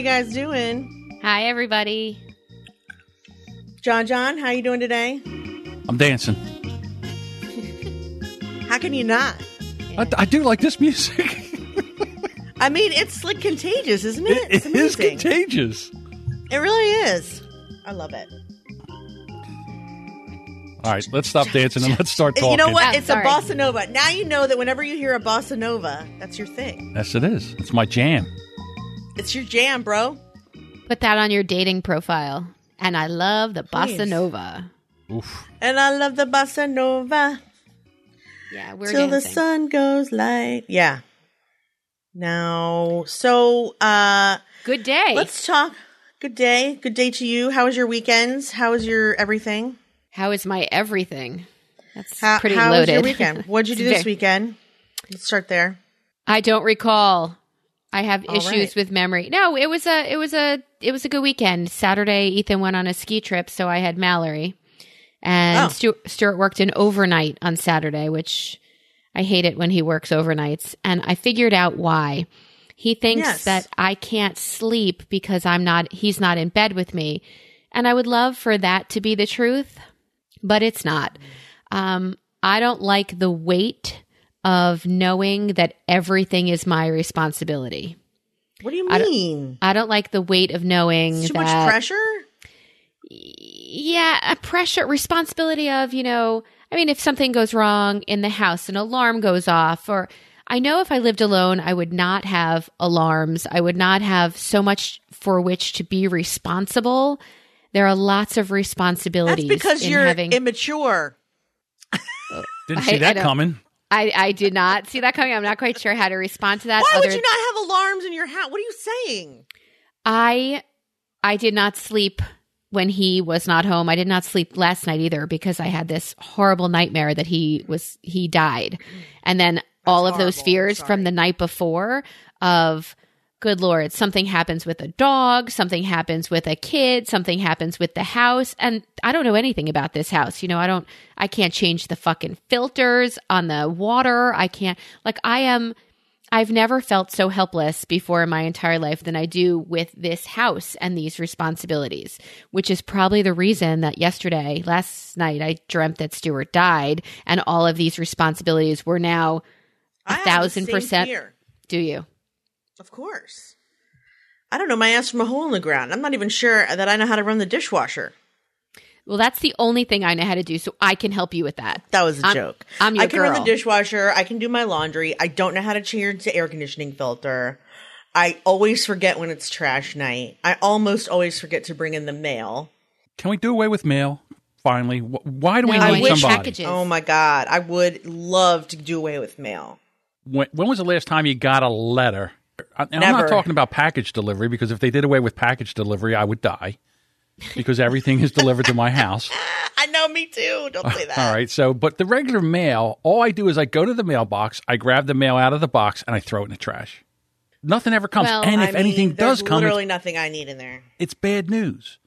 you guys doing? Hi, everybody. John John, how you doing today? I'm dancing. How can you not? I, I do like this music. I mean, it's like contagious, isn't it? it It's it is contagious. It really is. I love it. All right, let's stop dancing and let's start talking. You know what? It's sorry. a bossa nova. Now you know that whenever you hear a bossa nova, that's your thing. Yes, it is. It's my jam. It's your jam, bro. Put that on your dating profile. And I love the bossa nova. Oof. And I love the bossa nova Yeah, we're till the sun goes light. Yeah. Now, so uh Good day. let's talk. Good day. Good day to you. How was your weekends? How was your everything? How is my everything? That's How, pretty how loaded. was your weekend? What'd you do this weekend? Let's start there. I don't recall. I have All issues right. with memory. No, it was a it was a it was a good weekend. Saturday, Ethan went on a ski trip, so I had Mallory, and Oh. Stu- Stuart worked an overnight on Saturday, which I hate it when he works overnights. And I figured out why. He thinks Yes. that I can't sleep because I'm not he's not in bed with me, and I would love for that to be the truth, but it's not. Um, I don't like the weight of knowing that everything is my responsibility. What do you I don't- mean? I don't like the weight of knowing Too that much pressure? yeah, a pressure, responsibility of, you know, I mean, if something goes wrong in the house, an alarm goes off, or I know if I lived alone, I would not have alarms. I would not have so much for which to be responsible. There are lots of That's responsibilities. because in you're having, immature. Didn't see I that don't- coming. I, I did not see that coming. I'm not quite sure how to respond to that. Why would you not have alarms in your house? What are you saying? I I did not sleep when he was not home. I did not sleep last night either because I had this horrible nightmare that he was he died. And then all of those fears from the night before of good lord, something happens with a dog, something happens with a kid, something happens with the house and I don't know anything about this house. You know, I don't I can't change the fucking filters on the water. I can't like I am I've never felt so helpless before in my entire life than I do with this house and these responsibilities, which is probably the reason that yesterday, last night, I dreamt that Stuart died and all of these responsibilities were now a thousand percent. Do you? Of course. I don't know my ass from a hole in the ground. I'm not even sure that I know how to run the dishwasher. Well, that's the only thing I know how to do, so I can help you with that. That was a I'm- joke. I'm your I can run the dishwasher. I can do my laundry. I don't know how to change the air conditioning filter. I always forget when it's trash night. I almost always forget to bring in the mail. Can we do away with mail? Finally, why do we No, I need wish- somebody? packages. Oh my god, I would love to do away with mail. When, when was the last time you got a letter? I- And I'm Never. not talking about package delivery because if they did away with package delivery, I would die because everything is delivered to my house. I know, me too. Don't say that. All right. So, but the regular mail, all I do is I go to the mailbox, I grab the mail out of the box, and I throw it in the trash. Nothing ever comes. Well, and I if anything mean, there's does come, literally it's, nothing I need in there. it's bad news.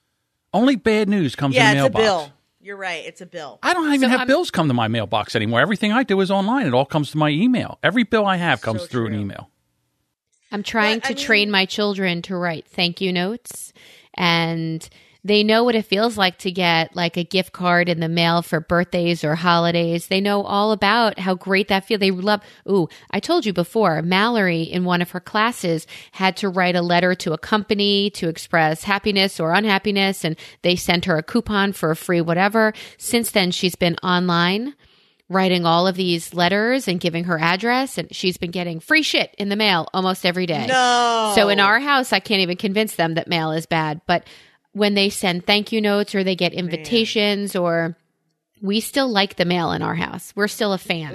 Only bad news comes Yeah, in the it's a mailbox. bill. You're right. It's a bill. I don't even So have I'm- bills come to my mailbox anymore. Everything I do is online. It all comes to my email. Every bill I have comes So through an email. I'm trying But, I to mean- train my children to write thank you notes and they know what it feels like to get like a gift card in the mail for birthdays or holidays. They know all about how great that feels. They love, ooh, I told you before, Mallory in one of her classes had to write a letter to a company to express happiness or unhappiness and they sent her a coupon for a free whatever. Since then, she's been online writing all of these letters and giving her address and she's been getting free shit in the mail almost every day. No. So in our house I can't even convince them that mail is bad, but when they send thank you notes or they get invitations or we still like the mail in our house. We're still a fan.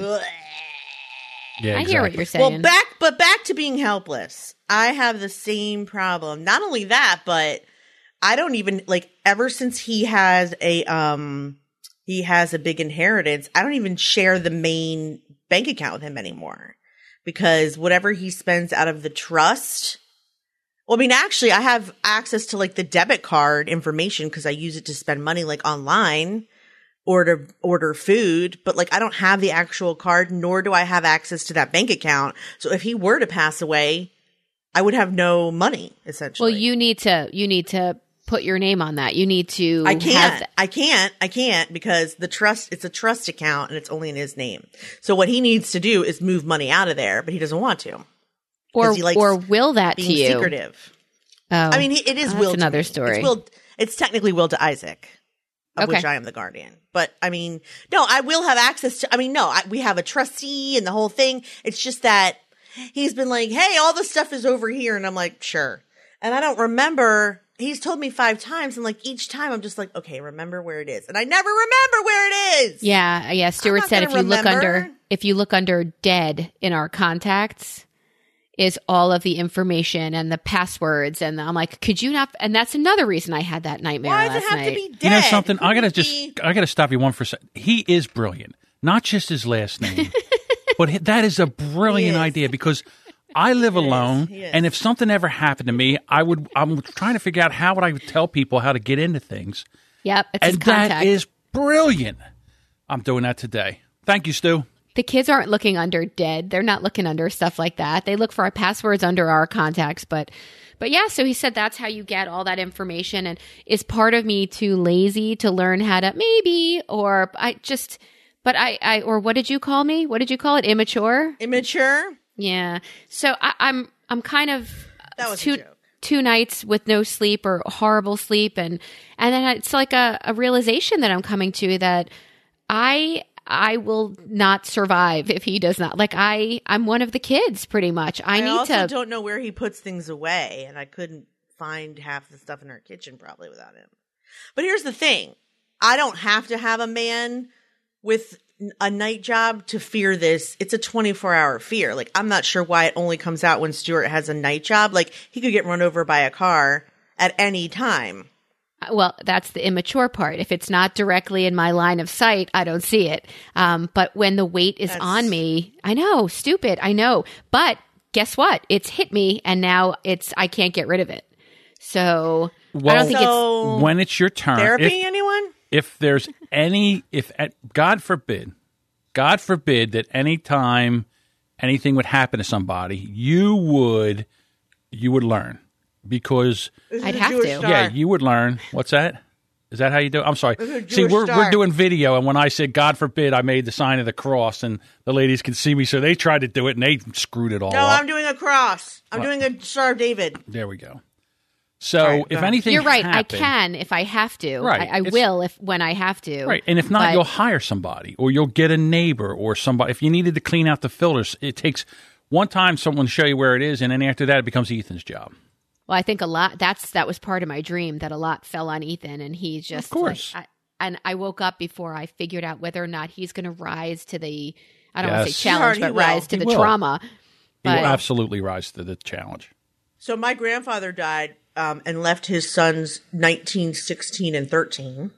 Yeah, I hear what you're saying. Well, back but back to being helpless. I have the same problem. Not only that, but I don't even like ever since he has a um he has a big inheritance, I don't even share the main bank account with him anymore. Because whatever he spends out of the trust well, I mean, actually, I have access to like the debit card information because I use it to spend money like online or to order food, but like I don't have the actual card, nor do I have access to that bank account. So if he were to pass away, I would have no money essentially. Well, you need to you need to put your name on that. You need to. I can't. I can't. I can't because the trust. It's a trust account and it's only in his name. So what he needs to do is move money out of there, but he doesn't want to. or or will that to you? secretive. Oh, I mean, it is to another story. It's, willed, it's technically will to Isaac, of Okay. which I am the guardian. But I mean, no, I will have access to. I mean, no, I, we have a trustee and the whole thing. It's just that he's been like, "Hey, all the stuff is over here," and I'm like, "Sure." And I don't remember. He's told me five times, and like each time, I'm just like, "Okay, remember where it is," and I never remember where it is. yeah, yeah. Stuart said if gonna you look under if you look under dead in our contacts is all of the information and the passwords and I'm like, could you not? And that's another reason I had that nightmare Why last does it have night. to be dead? You know something? I Couldn't gotta just be- I gotta stop you one for a second. He is brilliant. Not just his last name, but that is a brilliant He is. idea because I live alone, He is. and if something ever happened to me, I would. I'm trying to figure out how would I tell people how to get into things, Yep, it's and that is brilliant. I'm doing that today. Thank you, Stu. the kids aren't looking under dead. They're not looking under stuff like that. They look for our passwords under our contacts, but but yeah, so he said that's how you get all that information and is part of me too lazy to learn how to maybe or I just but I I or what did you call me? What did you call it? Immature? immature. Yeah. So I, I'm I'm kind of That was two two nights with no sleep or horrible sleep and and then it's like a, a realization that I'm coming to that I I will not survive if he does not. Like I I'm one of the kids pretty much. I, I, need also to don't know where he puts things away, and I couldn't find half the stuff in our kitchen probably without him. But here's the thing: I don't have to have a man with a night job to fear this. It's a 24 hour fear. Like I'm not sure why it only comes out when Stuart has a night job. Like he could get run over by a car at any time. well, that's the immature part. If it's not directly in my line of sight, I don't see it. Um, but when the weight is That's- on me, I know, stupid, I know. But guess what? It's hit me, and now it's I can't get rid of it. So I don't think it's when it's your turn, therapy, if, anyone? If there's any, if at, God forbid, God forbid that any time anything would happen to somebody, you would, you would learn because I'd have Jewish to. star. yeah, you would learn. What's that? Is that how you do? it? I'm sorry. See, we're star. we're doing video, and when I said God forbid, I made the sign of the cross, and the ladies can see me, so they tried to do it, and they screwed it all up. No, up. I'm doing a cross. I'm doing a Star of David. there we go. So right, if ahead. anything, You're right. I can if I have to. Right. I, I will if when I have to. Right. And if not, But- you'll hire somebody or you'll get a neighbor or somebody. If you needed to clean out the filters, it takes one time someone to show you where it is. And then after that, it becomes Ethan's job. Well, I think a lot. That's that was part of my dream that a lot fell on Ethan, and he just Of course. like, I, and I woke up before I figured out whether or not he's going to rise to the. I don't want to say challenge, He but will. rise to He the will. trauma. He But will absolutely rise to the challenge. So my grandfather died um, and left his sons 19, 16, and 13.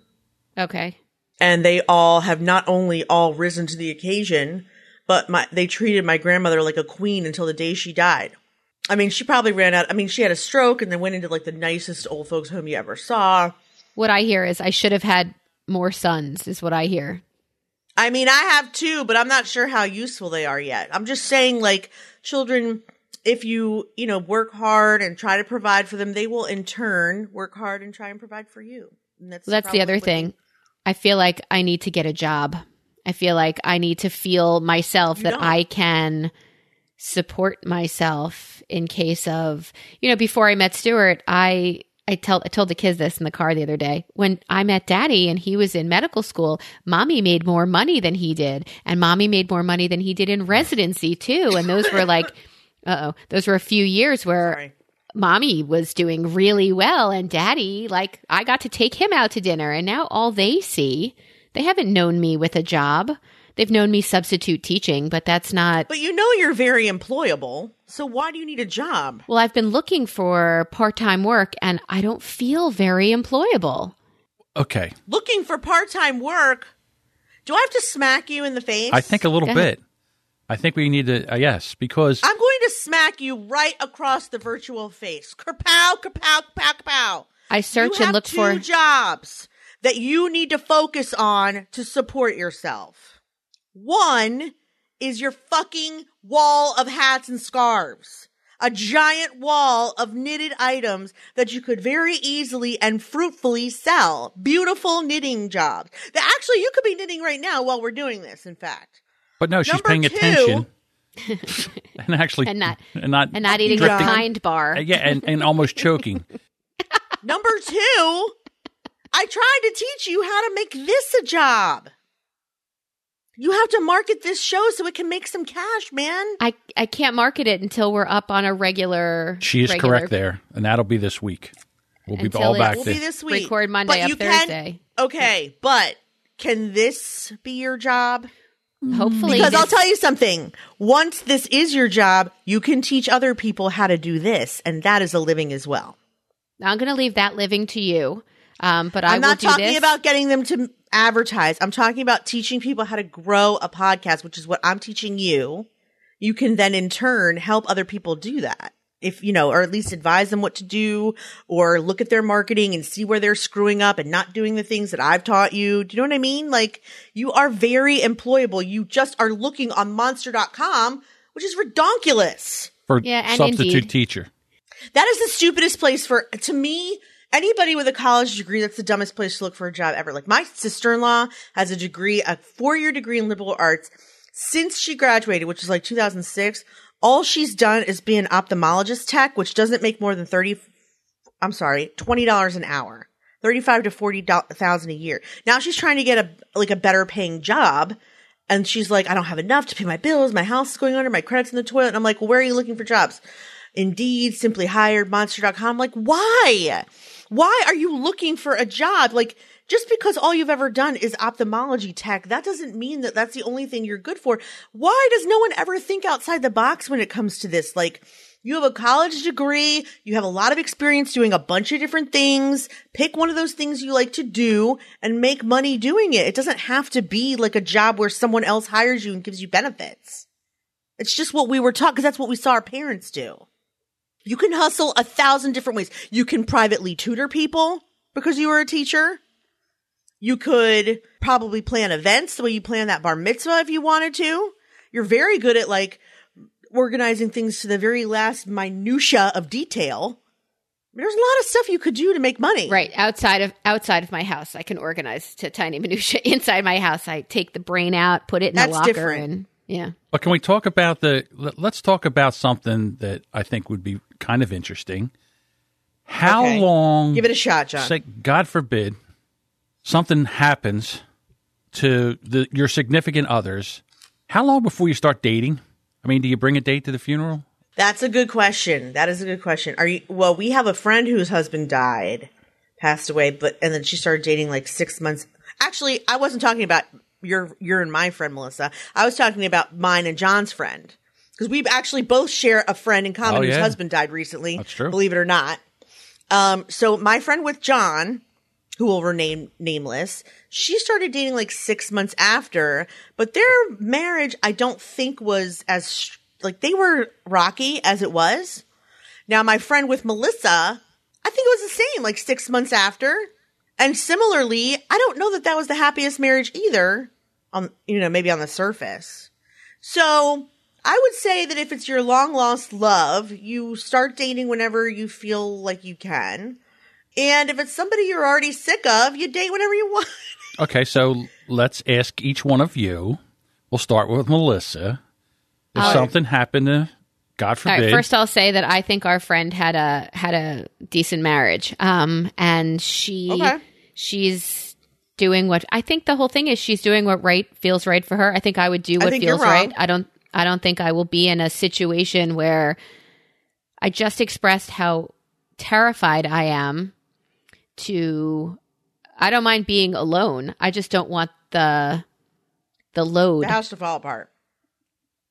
okay, And they all have not only all risen to the occasion, but my, they treated my grandmother like a queen until the day she died. I mean, she probably ran out. I mean, she had a stroke and then went into like the nicest old folks home you ever saw. what I hear is I should have had more sons. Is what I hear. I mean, I have two, but I'm not sure how useful they are yet. I'm just saying, like, children, if you, you know, work hard and try to provide for them, they will in turn work hard and try and provide for you. And that's, Well, that's the other thing. I feel like I need to get a job. I feel like I need to feel myself You that don't. I can support myself in case of you know before I met Stuart I I tell I told the kids this in the car the other day when I met Daddy and he was in medical school mommy made more money than he did and mommy made more money than he did in residency too and those were like oh those were a few years where Sorry. mommy was doing really well and daddy like i got to take him out to dinner and now all they see they haven't known me with a job they've known me substitute teaching but that's not But you know you're very employable. So why do you need a job? well i've been looking for part-time work and i don't feel very employable Okay. Looking for part time work. Do I have to smack you in the face? I think a little bit. I think we need to, uh, yes, because I'm going to smack you right across the virtual face. Kerpow, kerpow, kerpow, kerpow. i search you and have look two for jobs that you need to focus on to support yourself. One is your fucking wall of hats and scarves. a giant wall of knitted items that you could very easily and fruitfully sell. Beautiful knitting jobs. That actually you could be knitting right now while we're doing this, in fact. But no, she's Number paying two- attention. and actually And not- and not and not eating a kind bar. Uh, yeah, and, and almost choking. Number two, I tried to teach you how to make this a job. You have to market this show so it can make some cash, man. I I can't market it until we're up on a regular. She is regular correct there, and that'll be this week. We'll be Until all it's- back We'll there. be this week. Record Monday, But up you can- Thursday. Okay, but can this be your job? Hopefully, Because I'll tell you something. Once this is your job, you can teach other people how to do this, and that is a living as well. I'm going to leave that living to you. Um, but I I'm will not talking this. about getting them to advertise. I'm talking about teaching people how to grow a podcast, which is what I'm teaching you. You can then in turn help other people do that. If, you know, or at least advise them what to do or look at their marketing and see where they're screwing up and not doing the things that I've taught you. Do you know what I mean? Like you are very employable. You just are looking on monster.com, which is redonkulous. for Yeah, and substitute Indeed. teacher. That is the stupidest place for, to me, anybody with a college degree, that's the dumbest place to look for a job ever. Like my sister-in-law has a degree, a four-year degree in liberal arts. Since she graduated, which is like 2006, all she's done is be an ophthalmologist tech, which doesn't make more than 30, I'm sorry, $20 an hour. 35 to 40,000 a year. Now she's trying to get a, like a better paying job. And she's like, I don't have enough to pay my bills. My house is going under. My credit's in the toilet. And I'm like, well, where are you looking for jobs? Indeed, SimplyHired, monster.com. Like, why? Why are you looking for a job? Like, just because all you've ever done is ophthalmology tech, that doesn't mean that that's the only thing you're good for. Why does no one ever think outside the box when it comes to this? Like, you have a college degree, you have a lot of experience doing a bunch of different things. Pick one of those things you like to do and make money doing it. It doesn't have to be like a job where someone else hires you and gives you benefits. It's just what we were taught because that's what we saw our parents do. You can hustle a thousand different ways. You can privately tutor people because you were a teacher. You could probably plan events the way you plan that bar mitzvah if you wanted to. You're very good at like organizing things to the very last minutia of detail. There's a lot of stuff you could do to make money. Right outside of outside of my house, I can organize to tiny minutia. Inside my house, I take the brain out, put it in That's the locker, different. and yeah. But can we talk about the? let- Let's talk about something that I think would be kind of interesting. How Okay. long? Give it a shot, John. Say, God forbid, something happens to the, your significant others. How long before you start dating? I mean, do you bring a date to the funeral? That's a good question. That is a good question. Are you well, we have a friend whose husband died, passed away, but and then she started dating like 6 months. Actually, I wasn't talking about your your and my friend Melissa. I was talking about mine and John's friend. Cuz we actually both share a friend in common Oh, whose husband died recently. That's true. Believe it or not. Um so my friend with John who will remain nameless. She started dating like six months after, but their marriage, I don't think was as like they were rocky as it was. Now, my friend with Melissa, I think it was the same, like six months after. And similarly, I don't know that that was the happiest marriage either. On you know maybe on the surface. So I would say that if it's your long lost love, you start dating whenever you feel like you can. And if it's somebody you're already sick of, you date whenever you want. Okay, so let's ask each one of you. We'll start with Melissa. If All right. something happened to, God forbid, right. First, I'll say that I think our friend had a had a decent marriage. Um, and she Okay. she's doing what I think the whole thing is. She's doing what right feels right for her. I think I would do what feels right. I don't. I don't think I will be in a situation where I just expressed how terrified I am to. I don't mind being alone. I just don't want the the load. The house to fall apart.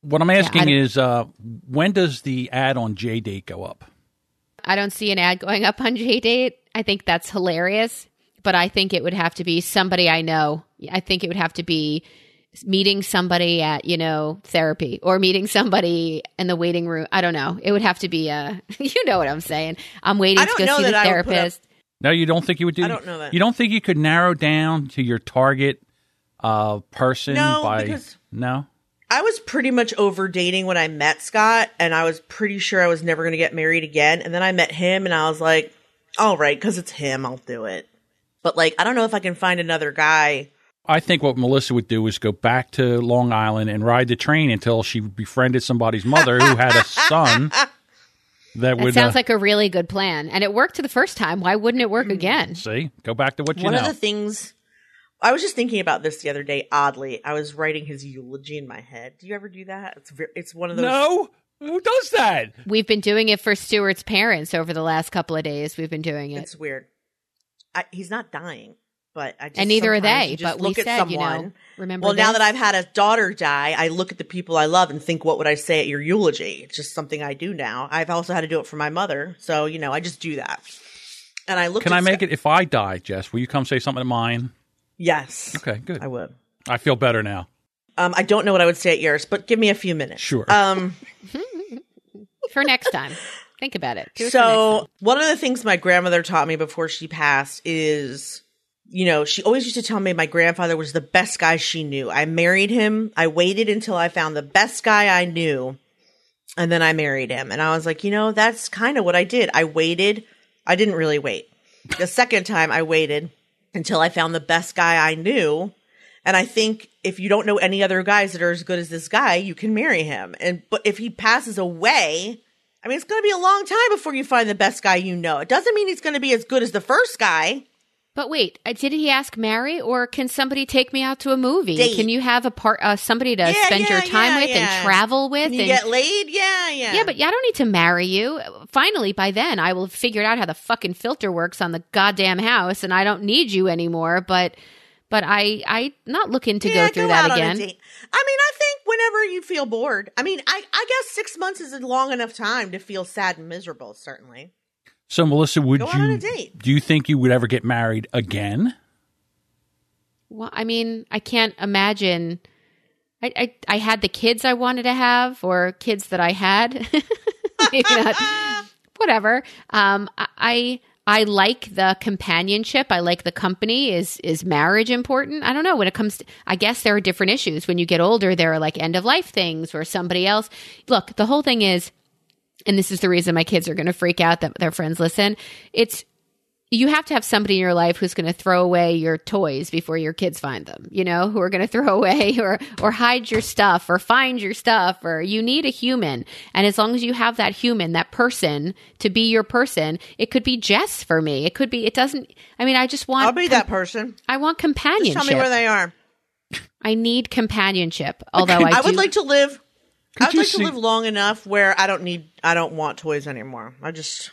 what I'm asking don't- is, uh, when does the ad on JDate go up? I don't see an ad going up on JDate. I think that's hilarious, but I think it would have to be somebody I know. I think it would have to be meeting somebody at, you know, therapy or meeting somebody in the waiting room. I don't know. It would have to be a, you know what I'm saying. I'm waiting to go know see the that I would put up- therapist. No, you don't think you would do? I don't know that. You don't think you could narrow down to your target uh, person No, by because- no? I was pretty much over dating when I met Scott, and I was pretty sure I was never going to get married again. And then I met him, and I was like, all right, because it's him, I'll do it. But like, I don't know if I can find another guy. I think what Melissa would do is go back to Long Island and ride the train until she befriended somebody's mother who had a son that That would sounds uh, like a really good plan. And it worked the first time. Why wouldn't it work again? see go back to what you One know. of the things I was just thinking about this the other day. Oddly, I was writing his eulogy in my head. Do you ever do that? It's very, it's one of those. no, who does that? We've been doing it for Stuart's parents over the last couple of days. We've been doing it. It's weird. I, he's not dying, but I just And neither are they. you just But we at said, you know, remember Well, now that I've had a daughter die, I look at the people I love and think, what would I say at your eulogy? It's just something I do now. I've also had to do it for my mother, so you know, I just do that. And I look. Can I make it if I die, Jess? Will you come say something to mine? Yes, Okay, good. I would. I feel better now. Um, I don't know what I would say at yours, but give me a few minutes. Sure. Um, for next time. Think about it. Do it for next so time. one of the things my grandmother taught me before she passed is, you know, she always used to tell me my grandfather was the best guy she knew. I married him. I waited until I found the best guy I knew, and then I married him. And I was like, you know, that's kind of what I did. I waited. I didn't really wait. The second time I waited until I found the best guy I knew. And I think if you don't know any other guys that are as good as this guy, you can marry him. And but if he passes away, I mean, it's going to be a long time before you find the best guy you know. It doesn't mean he's going to be as good as the first guy. But wait, uh, did he ask Mary, or can somebody take me out to a movie? Date. Can you have a part, uh, somebody to Yeah, spend your time yeah, with yeah. and travel with? You and get laid? Yeah, yeah. yeah, but I don't need to marry you. Finally, by then, I will have figured out how the fucking filter works on the goddamn house, and I don't need you anymore. But, but I, I not looking to Yeah, go through out that again. I mean, I think whenever you feel bored. I mean, I, I guess six months is a long enough time to feel sad and miserable. Certainly. So, Melissa, would Go you on a date. do you think you would ever get married again? Well, I mean, I can't imagine. I, I I had the kids I wanted to have, or kids that I had. Maybe not. Whatever. Um, I- I I like the companionship. I like the company. Is is marriage important? I don't know. When it comes, to, I guess there are different issues. When you get older, there are like end of life things, or somebody else. Look, the whole thing is, and this is the reason my kids are going to freak out that their friends listen. It's you have to have somebody in your life who's going to throw away your toys before your kids find them you know who are going to throw away or or hide your stuff or find your stuff or you need a human and as long as you have that human that person to be your person it could be jess for me it could be it doesn't i mean i just want I'll be that person. i want Just companionship tell me where they are. i need companionship although i, I, would do- like to live. Could I would you like see- to live long enough where I don't need. I don't want toys anymore. I just.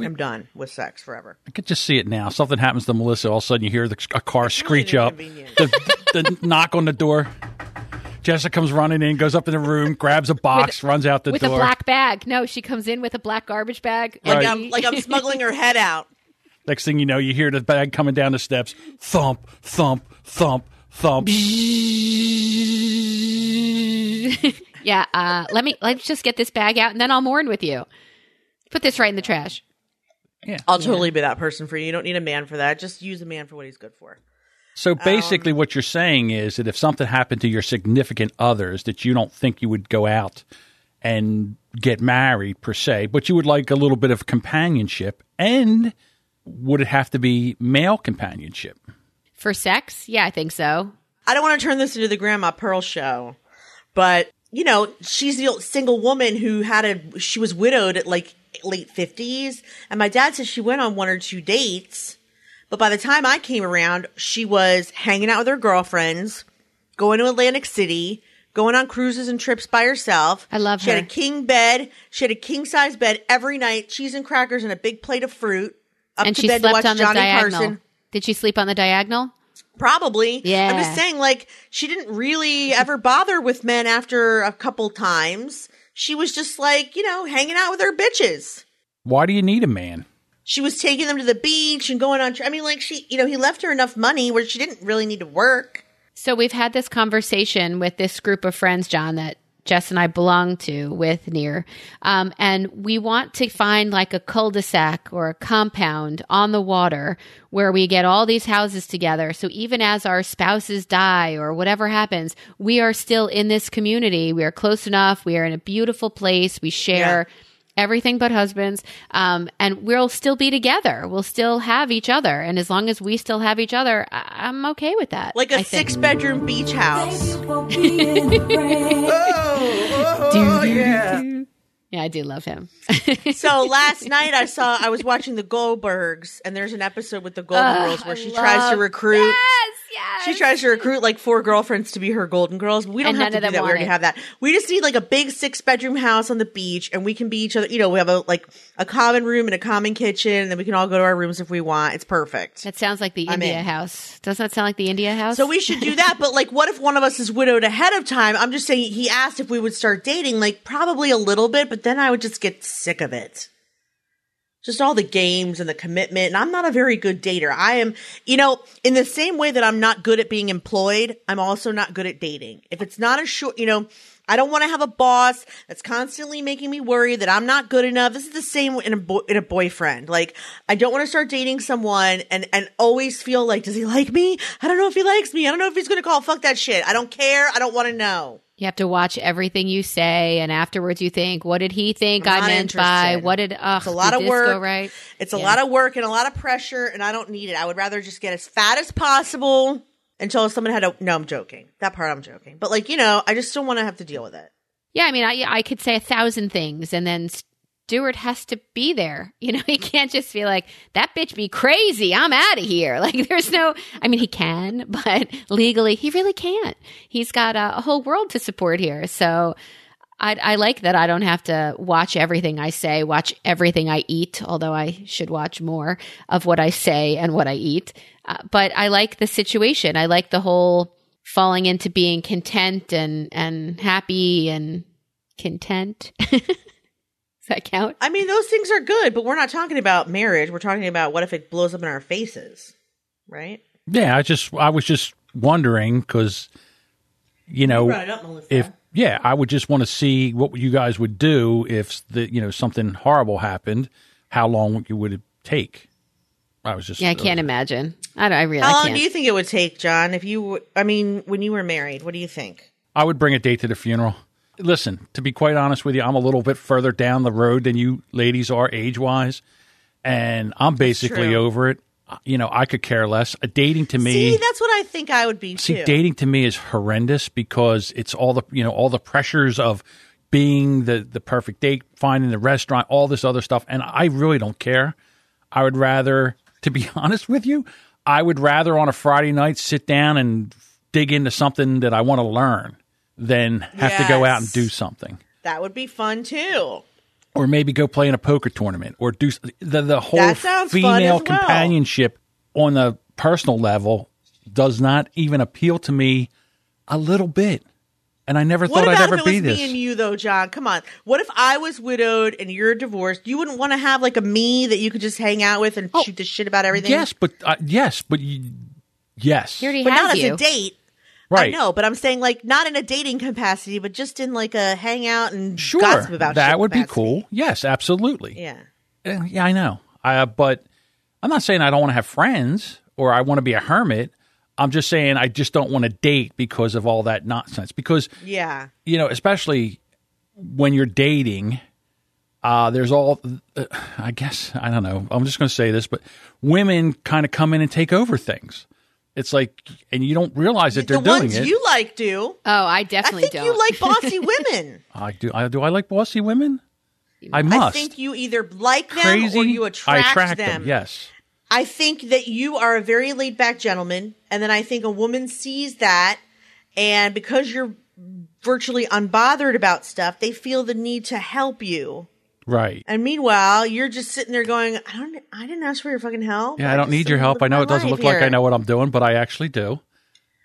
I'm done with sex forever. I could just see it now. Something happens to Melissa. All of a sudden, you hear the, a car screech up, the, the knock on the door. Jessica comes running in, goes up in the room, grabs a box, runs out the with door. With a black bag no she comes in with a black garbage bag Like Right. I'm like I'm smuggling her head out. Next thing you know, you hear the bag coming down the steps. Thump, thump, thump, thump. yeah, uh, let me let's just get this bag out and then I'll mourn with you. Put this right in the trash. Yeah. I'll totally be that person for you. You don't need a man for that. Just use a man for what he's good for. So Um, basically, what you're saying is that if something happened to your significant others, that you don't think you would go out and get married per se, but you would like a little bit of companionship, and would it have to be male companionship? For sex? Yeah, I think so. I don't want to turn this into the Grandma Pearl show, but you know, she's the old single woman who had a. She was widowed at like late fifties, and my dad says she went on one or two dates, but by the time I came around, she was hanging out with her girlfriends, going to Atlantic City, going on cruises and trips by herself. I love She her. had a king bed. She had a king size bed every night, cheese and crackers and a big plate of fruit. Up and to she bed to slept watch on the diagonal. Carson. Did she sleep on the diagonal? Probably. Yeah. I'm just saying, like, she didn't really ever bother with men after a couple times. She was just like, you know, hanging out with her bitches. Why do you need a man? She was taking them to the beach and going on. Tri- I mean, like, she, you know, he left her enough money where she didn't really need to work. So we've had this conversation with this group of friends, John, that Jess and I belong to with Near. Um, and we want to find like a cul-de-sac or a compound on the water where we get all these houses together. So even as our spouses die or whatever happens, we are still in this community. We are close enough. We are in a beautiful place. We share everything but husbands. Um, and we'll still be together. We'll still have each other. And as long as we still have each other, I- I'm okay with that. Like a I think. six bedroom beach house. for being brave. Oh, oh, yeah. Yeah, I do love him. So last night I saw I was watching the Goldbergs, and there's an episode with the Golden Ugh, Girls where I she tries to recruit. Yes, yes. She tries to recruit like four girlfriends to be her Golden Girls. We don't And have to do that. We already it. have that. We just need like a big six bedroom house on the beach, and we can be each other. You know, we have a like a common room and a common kitchen, and then we can all go to our rooms if we want. It's perfect. That sounds like the I'm India in. house. Doesn't that sound like the India house? So we should do that. But like, what if one of us is widowed ahead of time? I'm just saying. He asked if we would start dating. Like, probably a little bit, but then I would just get sick of it. Just all the games and the commitment. And I'm not a very good dater. I am, you know, in the same way that I'm not good at being employed, I'm also not good at dating. If it's not a short, you know, I don't want to have a boss that's constantly making me worry that I'm not good enough. This is the same in a bo- in a boyfriend. Like I don't want to start dating someone and and always feel like, does he like me? I don't know if he likes me. I don't know if he's going to call. Fuck that shit. I don't care. I don't want to know. you have to watch everything you say, and afterwards you think, "What did he think I'm I meant by? interested. What did? Ugh, It's a lot did of work. Right? It's a Yeah. lot of work and a lot of pressure, and I don't need it. I would rather just get as fat as possible until someone had a. No, I'm joking. That part I'm joking. But like you know, I just don't want to have to deal with it. Yeah, I mean, I I could say a thousand things, and then Stuart has to be there. You know, he can't just be like that bitch be crazy. I'm out of here. Like, there's no. I mean, he can, but legally, he really can't. He's got a, a whole world to support here. So. I, I like that I don't have to watch everything I say, watch everything I eat, although I should watch more of what I say and what I eat. Uh, but I like the situation. I like the whole falling into being content and, and happy and content. Does that count? I mean, those things are good, but we're not talking about marriage. We're talking about what if it blows up in our faces, right? Yeah, I just I was just wondering because you know it up, Melissa. if yeah, I would just want to see what you guys would do if the you know something horrible happened. How long you would it take? I was just Yeah, I can't imagine. I, don't, I really How long can't. do you think it would take, John? If you, I mean, when you were married, what do you think? I would bring a date to the funeral. Listen, to be quite honest with you, I'm a little bit further down the road than you ladies are age wise, and I'm basically over it. You know, I could care less. Uh, dating to me, See, that's what I think I would be See, too. dating to me is horrendous because it's all the you know all the pressures of being the the perfect date, finding the restaurant, all this other stuff, and I really don't care. I would rather, to be honest with you, I would rather on a Friday night sit down and dig into something that I want to learn than have to go out and do something. that would be fun too. Or maybe go play in a poker tournament, or do the the whole That sounds fun female well. companionship on the personal level does not even appeal to me a little bit. And I never What thought I'd about ever if it be was this. me and you though, John? Come on. What if I was widowed and you're divorced? You wouldn't want to have like a me that you could just hang out with and shoot the shit about everything. Oh, yes, but uh, yes, but you, yes, He already but has not as you. a date. Right. I know, but I'm saying like not in a dating capacity, but just in like a hangout and Sure, gossip about that would be cool. Yes, absolutely. Yeah. Uh, yeah, I know. Uh, but I'm not saying I don't want to have friends or I want to be a hermit. I'm just saying I just don't want to date because of all that nonsense. Because Yeah. you know, especially when you're dating, uh, there's all, uh, I guess, I don't know. I'm just going to say this, but women kind of come in and take over things. It's like, and you don't realize that they're the doing ones it. you like do. oh, I definitely I definitely think don't. you like bossy women. I do. I do. I like bossy women. I must. I think you either like them Crazy. or you attract, I attract them. Yes. I think that you are a very laid back gentleman, and then I think a woman sees that, and because you're virtually unbothered about stuff, they feel the need to help you. Right. And meanwhile, you're just sitting there going, "I don't, I didn't ask for your fucking help. Yeah, I don't need your help. I know it doesn't life look like I know what I'm doing, but I actually do.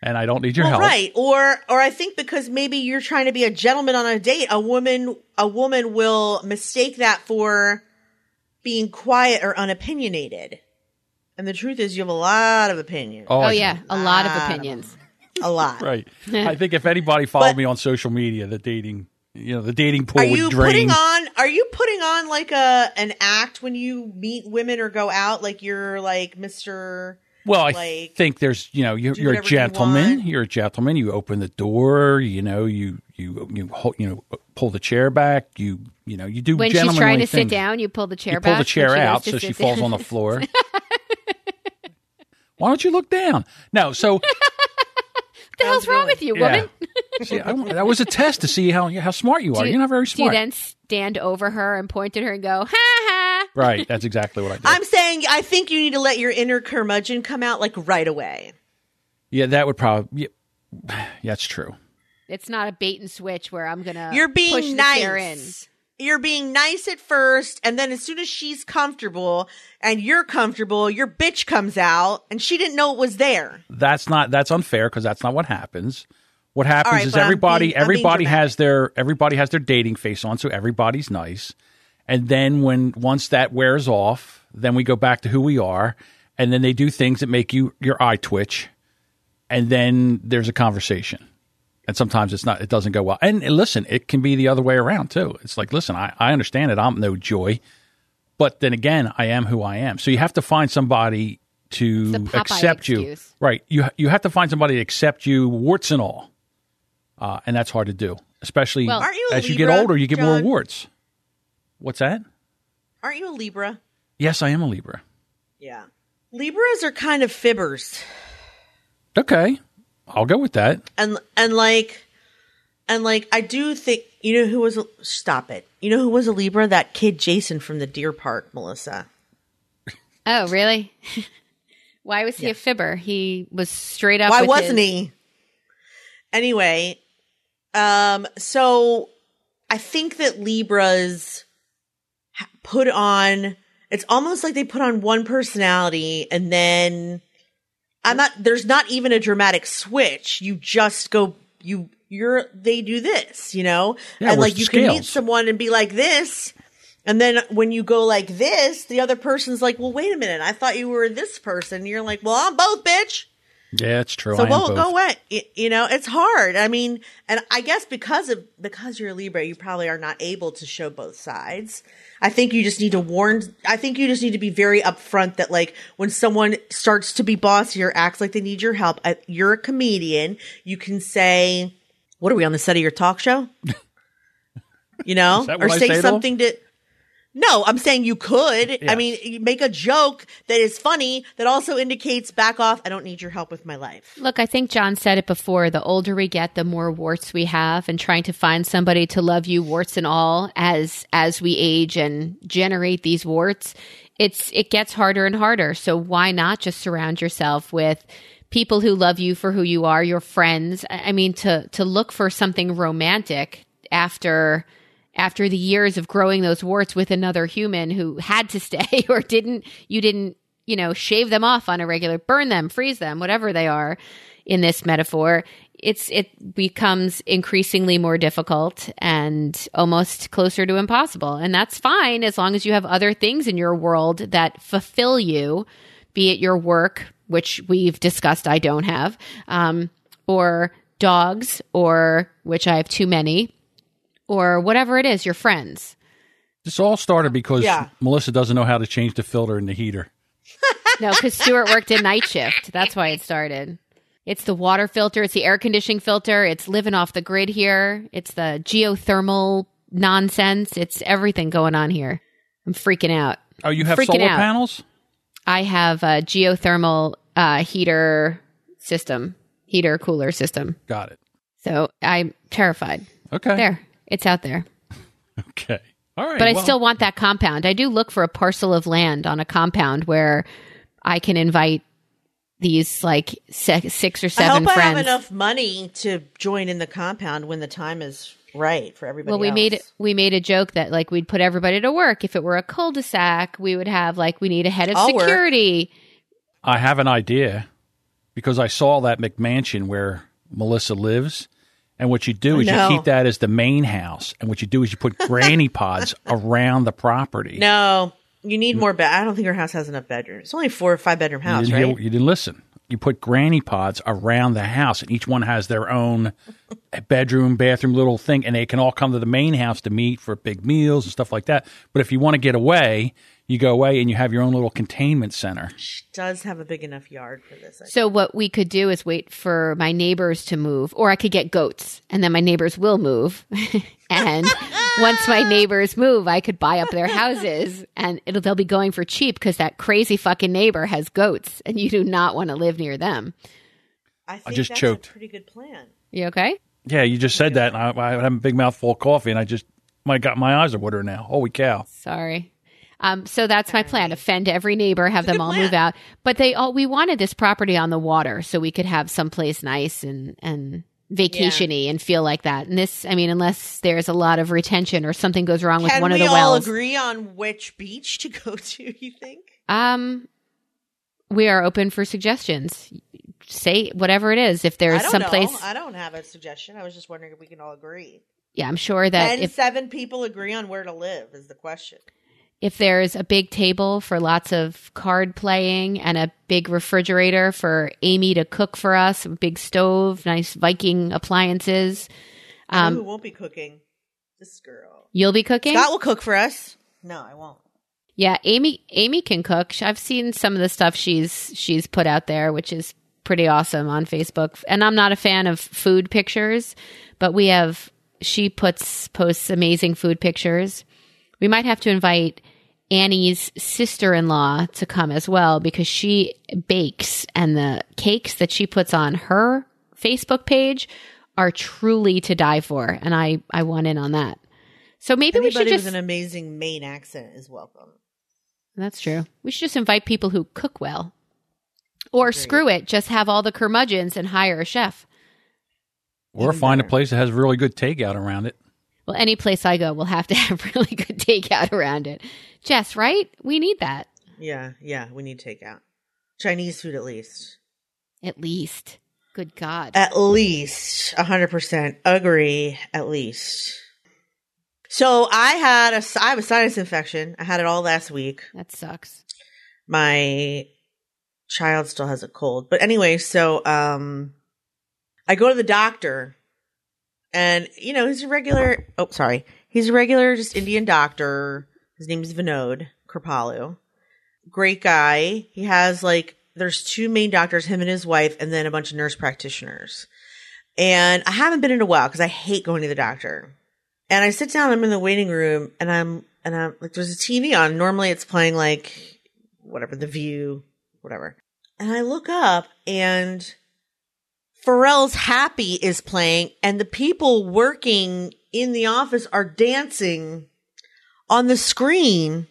And I don't need your Well, help. right, or or I think because maybe you're trying to be a gentleman on a date, a woman a woman will mistake that for being quiet or unopinionated. And the truth is, you have a lot of opinions, oh, I- yeah, a lot of Ah, opinions. a lot. Right. I think if anybody followed But- me on social media, the dating You know, the dating pool Are would you drain. putting on? Are you putting on like a an act when you meet women or go out? Like you're like Mister. well, I like, think there's, you know, you're, you're a whatever you gentleman. You are a gentleman. You open the door. You know, you you you hold, you know pull the chair back. You you know you do When she's trying to sit down, you pull the chair You pull the chair out to so she falls down. on the floor. Why don't you look down? No, so What the hell's wrong with you, woman? Yeah. See, I, that was a test to see how how smart you are. Do- You're not very Do you smart. then stand over her and point at her and go, ha ha? right. That's exactly what I did. I'm saying I think you need to let your inner curmudgeon come out like right away. yeah, that would probably. Yeah, that's true. It's not a bait and switch where I'm gonna. You're push being the chair in. nice. You're being nice at first, and then as soon as she's comfortable and you're comfortable, your bitch comes out, and she didn't know it was there. That's not. That's unfair because that's not what happens. What happens right, is everybody being- everybody has their everybody has their dating face on, so everybody's nice. And then when once that wears off, then we go back to who we are, and then they do things that make you your eye twitch, and then there's a conversation. And sometimes it's not it doesn't go well. And, and listen, it can be the other way around too. It's like, listen, I, I understand it, I'm no joy. But then again, I am who I am. So you have to find somebody to the Popeye accept you. Right. You you have to find somebody to accept you, warts and all. Uh, and that's hard to do, especially Well- Aren't you a as you get older. You get more John? warts. What's that? Aren't you a Libra? Yes, I am a Libra. Yeah. Libras are kind of fibbers. Okay, I'll go with that. and and like and like I do think you know who was a, stop it. You know who was a Libra? That kid Jason from the Deer Park, Melissa. Oh, really? Why was he a fibber? He was straight up. Why with wasn't his- he? Anyway, um, so I think that Libras put on. It's almost like they put on one personality and then I'm not. There's not even a dramatic switch. You just go. You you're. They do this. You know, Yeah, and like you can meet someone and be like this. And then when you go like this, the other person's like, "Well, wait a minute. I thought you were this person." And you're like, "Well, I'm both, bitch." Yeah, it's true. So I am go away. You know, it's hard. I mean, and I guess because of because you're a Libra, you probably are not able to show both sides. I think you just need to warn. I think you just need to be very upfront that like when someone starts to be bossy or acts like they need your help, I, you're a comedian. You can say, "What are we on the set of your talk show?" You know, or I say say something to. No, I'm saying you could. I mean, you make a joke that is funny that also indicates back off. I don't need your help with my life. Look, I think John said it before. The older we get, the more warts we have, and trying to find somebody to love you, warts and all, as as we age and generate these warts, it's it gets harder and harder. So why not just surround yourself with people who love you for who you are, your friends? I I mean, to to look for something romantic after after the years of growing those warts with another human who had to stay or didn't you didn't you know shave them off on a regular burn them freeze them whatever they are in this metaphor it's it becomes increasingly more difficult and almost closer to impossible. And that's fine as long as you have other things in your world that fulfill you be it your work which we've discussed i don't have um, or dogs or which i have too many or whatever it is, your friends. This all started because Yeah. Melissa doesn't know how to change the filter in the heater. No, because Stuart worked a night shift. That's why it started. It's the water filter, it's the air conditioning filter, it's living off the grid here, it's the geothermal nonsense, it's everything going on here. I'm freaking out. Oh, you have Freaking solar out. panels? I have a geothermal uh, heater system, heater cooler system. Got it. So I'm terrified. Okay. There, it's out there. Okay. All right. But I well, still want that compound. I do look for a parcel of land on a compound where I can invite these like se- six or I seven hope I friends. have enough money to join in the compound when the time is right for everybody. well, we else. made we made a joke that like we'd put everybody to work. If it were a cul-de-sac, we would have like we need a head of I'll work. security. I have an idea because I saw that McMansion where Melissa lives. And what you do is No. you keep that as the main house. And what you do is you put granny pods around the property. No, you need more bed. I don't think her house has enough bedrooms. It's only a four or five bedroom house, hear- right? you didn't listen. you put granny pods around the house, and each one has their own bedroom, bathroom, little thing, and they can all come to the main house to meet for big meals and stuff like that. But if you want to get away, you go away and you have your own little containment center. She does have a big enough yard for this. I So what we could do is wait for my neighbors to move, or I could get goats, and then my neighbors will move. and once my neighbors move, I could buy up their houses, and it'll they'll be going for cheap because that crazy fucking neighbor has goats, and you do not want to live near them. I think just that's choked. a pretty good plan. You okay? Yeah, you just said that. And I, I had a big mouthful of coffee, and I just my got my eyes are watering now. Holy cow! Sorry. Um, so that's my plan: offend every neighbor, have them all plan. move out. But they all we wanted this property on the water, so we could have someplace nice and and vacationy and feel like that. And this, I mean, unless there's a lot of retention or something goes wrong with Can one of the wells. Can we all wells, agree on which beach to go to? You think? um, we are open for suggestions. Say whatever it is. If there's someplace, know. I don't have a suggestion. I was just wondering if we can all agree. yeah, I'm sure that And if seven people agree on where to live is the question. If there's a big table for lots of card playing and a big refrigerator for Amy to cook for us, a big stove, nice Viking appliances. Um, who won't be cooking? This girl. You'll be cooking? Scott will cook for us. No, I won't. Yeah, Amy Amy can cook. I've seen some of the stuff she's she's put out there, which is pretty awesome on Facebook. And I'm not a fan of food pictures, but we have she puts posts amazing food pictures. We might have to invite Annie's sister-in-law to come as well because she bakes and the cakes that she puts on her Facebook page are truly to die for and I I want in on that. So maybe we should just an amazing Maine accent is welcome. That's true. We should just invite people who cook well. Or screw it, just have all the curmudgeons and hire a chef. Or Even find a place that has really good takeout around it. Well, any place I go will have to have really good takeout around it. Jess, right? We need that. Yeah, yeah, we need takeout. Chinese food at least. At least. Good God. At least. 100% agree, at least. So I had a, I have a sinus infection. I had it all last week. that sucks. my child still has a cold. But anyway, so um I go to the doctor and you know, he's a regular oh sorry. He's a regular just Indian doctor. His name's Vinod Kripalu. Great guy. He has like there's two main doctors, him and his wife, and then a bunch of nurse practitioners. And I haven't been in a while because I hate going to the doctor. And I sit down, I'm in the waiting room, and I'm and I'm like there's a TV on. Normally it's playing like whatever, The View, whatever. And I look up and Pharrell's Happy is playing and the people working in the office are dancing on the screen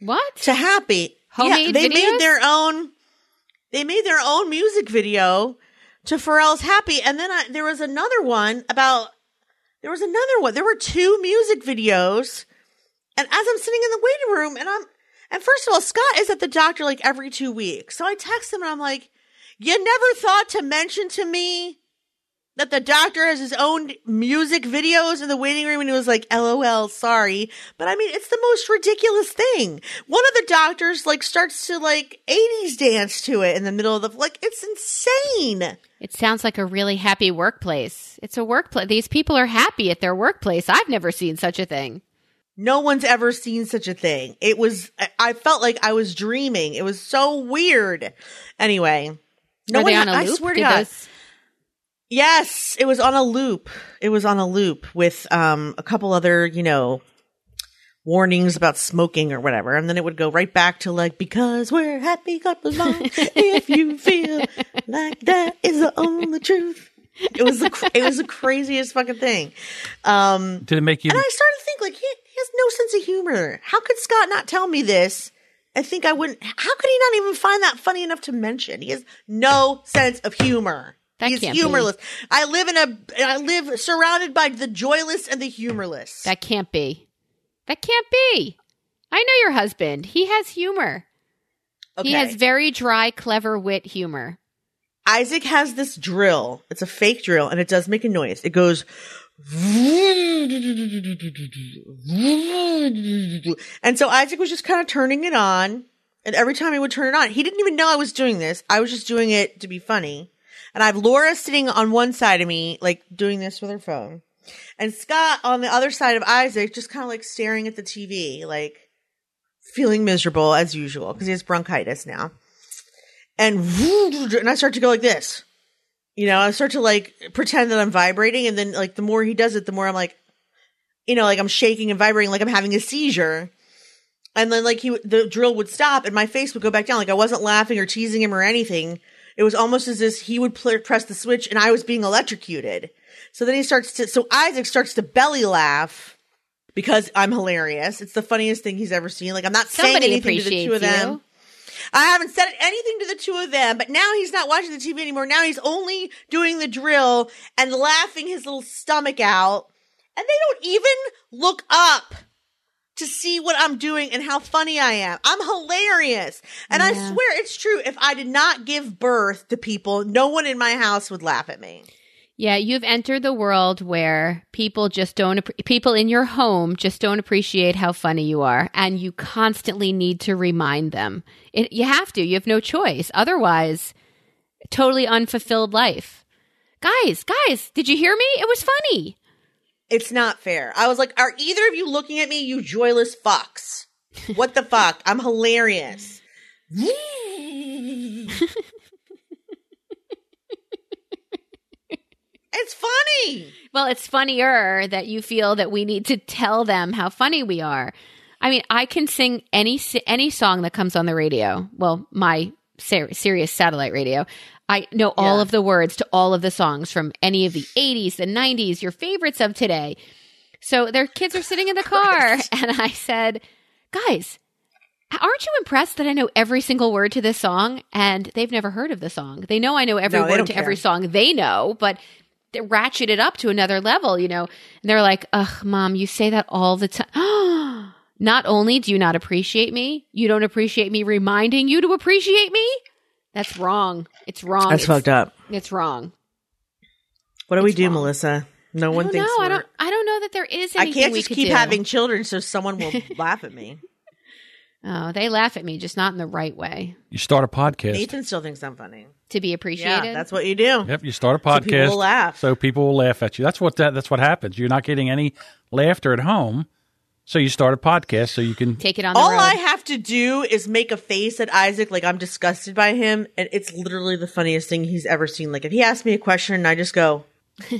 What? to Happy. Homemade they videos? made their own they made their own music video to Pharrell's Happy and then I, there was another one about there was another one. There were two music videos and as I'm sitting in the waiting room and I'm and first of all, Scott is at the doctor like every two weeks. So I text him and I'm like, you never thought to mention to me that the doctor has his own music videos in the waiting room and he was like, LOL, sorry. But I mean, it's the most ridiculous thing. One of the doctors like starts to like 80s dance to it in the middle of the, like, it's insane. It sounds like a really happy workplace. It's a workplace. These people are happy at their workplace. I've never seen such a thing. No one's ever seen such a thing. It was, I, I felt like I was dreaming. It was so weird. Anyway. No one, they on a I loop? swear to Did God. those- Yes, it was on a loop. It was on a loop with um a couple other, you know, warnings about smoking or whatever, and then it would go right back to like because we're happy couples long. if you feel like that is the only truth. It was the it was the craziest fucking thing. Um Did it make you? and I started to think like he, he has no sense of humor. How could Scott not tell me this? I think I wouldn't. How could he not even find that funny enough to mention? He has no sense of humor. That He's can't be. humorless. I live in a. I live surrounded by the joyless and the humorless. That can't be. That can't be. I know your husband. He has humor. okay. He has very dry, clever wit humor. Isaac has this drill. It's a fake drill, and it does make a noise. It goes. And so Isaac was just kind of turning it on. And every time he would turn it on, he didn't even know I was doing this. I was just doing it to be funny. And I have Laura sitting on one side of me, like doing this with her phone. And Scott on the other side of Isaac, just kind of like staring at the TV, like feeling miserable as usual because he has bronchitis now. And and I start to go like this. You know, I start to like pretend that I'm vibrating, and then like the more he does it, the more I'm like, you know, like I'm shaking and vibrating, like I'm having a seizure. And then like he, the drill would stop, and my face would go back down. Like I wasn't laughing or teasing him or anything. It was almost as if he would press the switch, and I was being electrocuted. So then he starts to, so Isaac starts to belly laugh because I'm hilarious. It's the funniest thing he's ever seen. Like I'm not saying anything to the two of them. you. I haven't said anything to the two of them, but now he's not watching the TV anymore. Now he's only doing the drill and laughing his little stomach out. And they don't even look up to see what I'm doing and how funny I am. I'm hilarious. And I swear it's true. If I did not give birth to people, no one in my house would laugh at me. Yeah, you've entered the world where people just don't, people in your home just don't appreciate how funny you are. And you constantly need to remind them. It, you have to, you have no choice. Otherwise, totally unfulfilled life. Guys, guys, did you hear me? It was funny. It's not fair. I was like, are either of you looking at me, you joyless fucks? What the fuck? I'm hilarious. it's funny. Well, it's funnier that you feel that we need to tell them how funny we are. I mean, I can sing any any song that comes on the radio. Well, my ser- Sirius satellite radio. I know all Yeah. of the words to all of the songs from any of the 80s, the 90s, your favorites of today. So their kids are sitting in the car and I said, "Guys, aren't you impressed that I know every single word to this song and they've never heard of the song? They know I know every No, word to care. every song they know, but they ratchet it up to another level, you know. And they're like, "Ugh, mom, you say that all the time." not only do you not appreciate me, you don't appreciate me reminding you to appreciate me. That's wrong. It's wrong. That's it's, fucked up. It's wrong. What do we do, wrong. Melissa? No one don't thinks know. I don't. I don't know that there is I can't we just could keep do. having children so someone will laugh at me. Oh, they laugh at me, just not in the right way. You start a podcast. Nathan still thinks I'm funny. To be appreciated. Yeah, that's what you do. Yep, you start a So people podcast. will laugh. so people will laugh at you. That's what that, that's what happens. You're not getting any laughter at home, so you start a podcast so you can. Take it on the All road. I have to do is make a face at Isaac like I'm disgusted by him, and it's literally the funniest thing he's ever seen. Like if he asks me a question and I just go,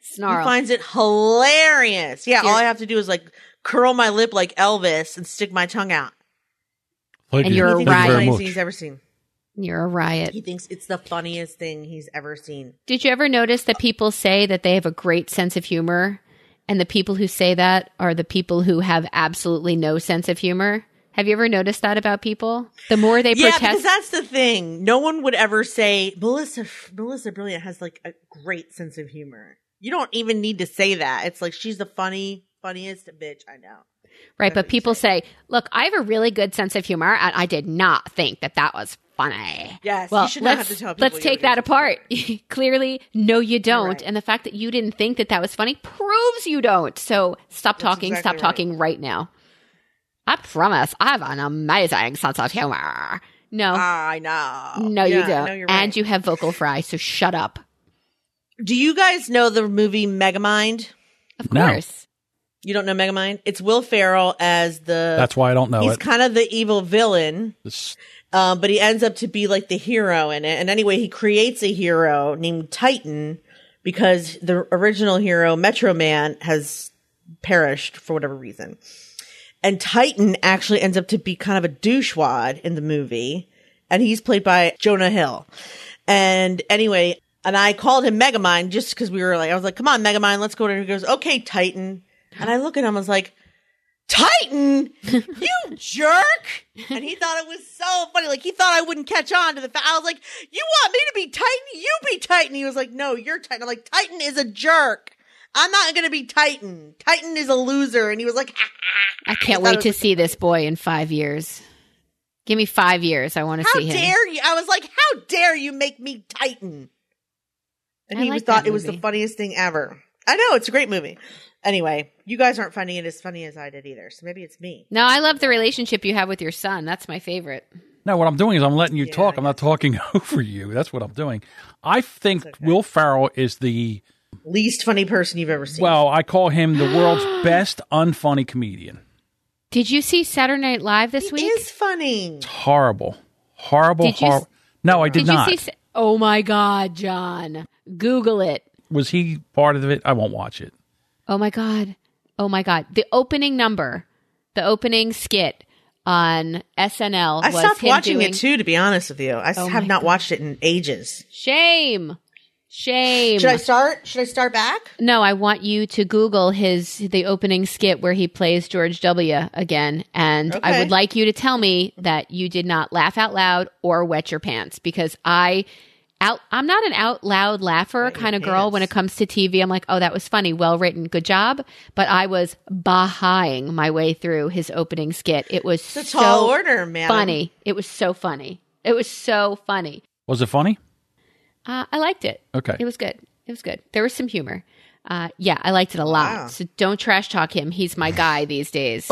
Snarl. he finds it hilarious. Yeah, all You're- I have to do is like curl my lip like Elvis and stick my tongue out. Thank And you. you're He Thank thinks you it's the very funniest much. thing he's ever seen. You're a riot. He thinks it's the funniest thing he's ever seen. Did you ever notice that people say that they have a great sense of humor, and the people who say that are the people who have absolutely no sense of humor? Have you ever noticed that about people? The more they Yeah, protest, because that's the thing. No one would ever say Melissa. Melissa Brilliant has like a great sense of humor. You don't even need to say that. It's like she's the funny, funniest bitch I know. right? that's But people say, "Look, I have a really good sense of humor, and I did not think that that was funny." Yes, Well, you should not let's have to tell people let's take that a good sense of apart. Clearly, no, you don't, right. and the fact that you didn't think that that was funny proves you don't. So stop talking. exactly stop right. talking right now. I promise, I have an amazing sense of humor. No, I know. no, Yeah, you don't, know you're and you have vocal fry. So shut up. Do you guys know the movie Megamind? Of No. course. You don't know Megamind? It's Will Ferrell as the. That's why I don't know he's it. kind of the evil villain. This- um, but he ends up to be like the hero in it. And anyway, he creates a hero named Titan because the original hero, Metro Man, has perished for whatever reason. And Titan actually ends up to be kind of a douchewad in the movie. And he's played by Jonah Hill. And anyway, and I called him Megamind just because we were like, I was like, come on, Megamind, let's go. And he goes, okay, Titan. And I look at him, I was like, Titan, you jerk! And he thought it was so funny. Like he thought I wouldn't catch on to the fact. I was like, "You want me to be Titan? You be Titan." He was like, "No, you're Titan." I'm like, "Titan is a jerk. I'm not going to be Titan. Titan is a loser." And he was like, I can't wait to see this boy in five years. Give me five years. I want to see him. dare you?" I was like, "How dare you make me Titan?" And I he like thought it was the funniest thing ever. I know it's a great movie. Anyway, you guys aren't finding it as funny as I did either. So maybe it's me. No, I love the relationship you have with your son. That's my favorite. No, what I'm doing is I'm letting you Yeah, talk. I I'm not talking over you. That's what I'm doing. I think Will Ferrell is the Least funny person you've ever seen. well, I call him the world's best unfunny comedian. Did you see Saturday Night Live this he week? It is funny. It's Horrible, horrible, Did you s- horrible. No, I did, Did not. you see? Oh my God, John! Google it. Was he part of it? I won't watch it. Oh my God. Oh my God. The opening number, the opening skit on SNL. I was stopped watching doing- it too, to be honest with you. I Oh have not God. watched it in ages. Shame. Shame. Should I start? Should I start back? No, I want you to Google his the opening skit where he plays George W. again, and I would like you to tell me that you did not laugh out loud or wet your pants because I out I'm not an out loud laugher Wet kind of girl when it comes to TV. I'm like, oh, that was funny, well written, good job. But I was bahaing my way through his opening skit. It was It's so tall order, man. funny. It was so funny. It was so funny. Was it funny? Uh, I liked it. Okay. It was good. It was good. There was some humor. Uh, yeah, I liked it a lot. Wow. So don't trash talk him. He's my guy these days.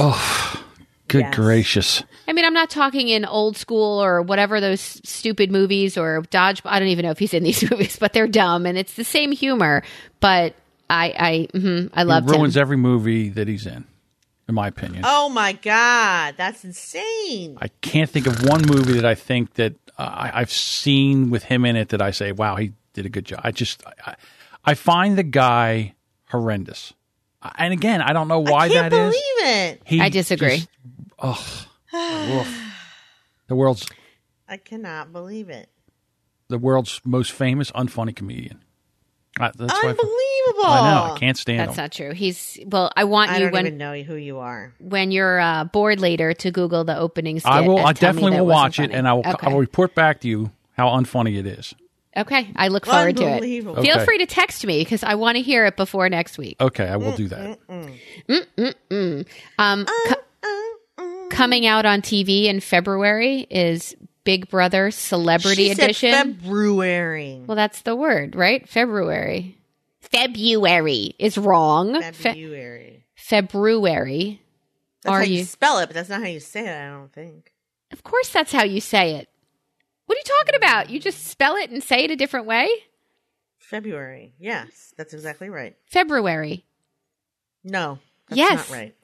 Good Yes. gracious. I mean, I'm not talking in old school or whatever those stupid movies or Dodge. I don't even know if he's in these movies, but they're dumb and it's the same humor. But I, I, mhm, I He loved ruins him. every movie that he's in, in my opinion. Oh my god, that's insane. I can't think of one movie that I think that uh, I, I've seen with him in it that I say, "Wow, he did a good job." I just, I, I find the guy horrendous, and again, I don't know why that is. I can't that is. believe it. He I disagree. just- ugh. Woof. the world's I cannot believe it. the world's most famous unfunny comedian. Uh, that's why I- Unbelievable. I know I can't stand That's him. not true. He's well. I want I you don't when even know who you are. when you're uh, bored later to Google the opening skit. I will. and I tell me definitely that will wasn't watch it, funny. and I will. Okay. I will report back to you how unfunny it is. Okay, I look forward to it. Unbelievable. Feel free to text me because I want to hear it before next week. Okay, I will do that. Um, co- coming out on TV in February is Big Brother Celebrity She said Edition. February. well, that's the word, right? February. February is wrong. Fe- February. February. That's Are how you you? spell it, but that's not how you say it. I don't think. Of course, that's how you say it. What are you talking about? You just spell it and say it a different way? February. Yes, that's exactly right. February. No, that's Yes. not right.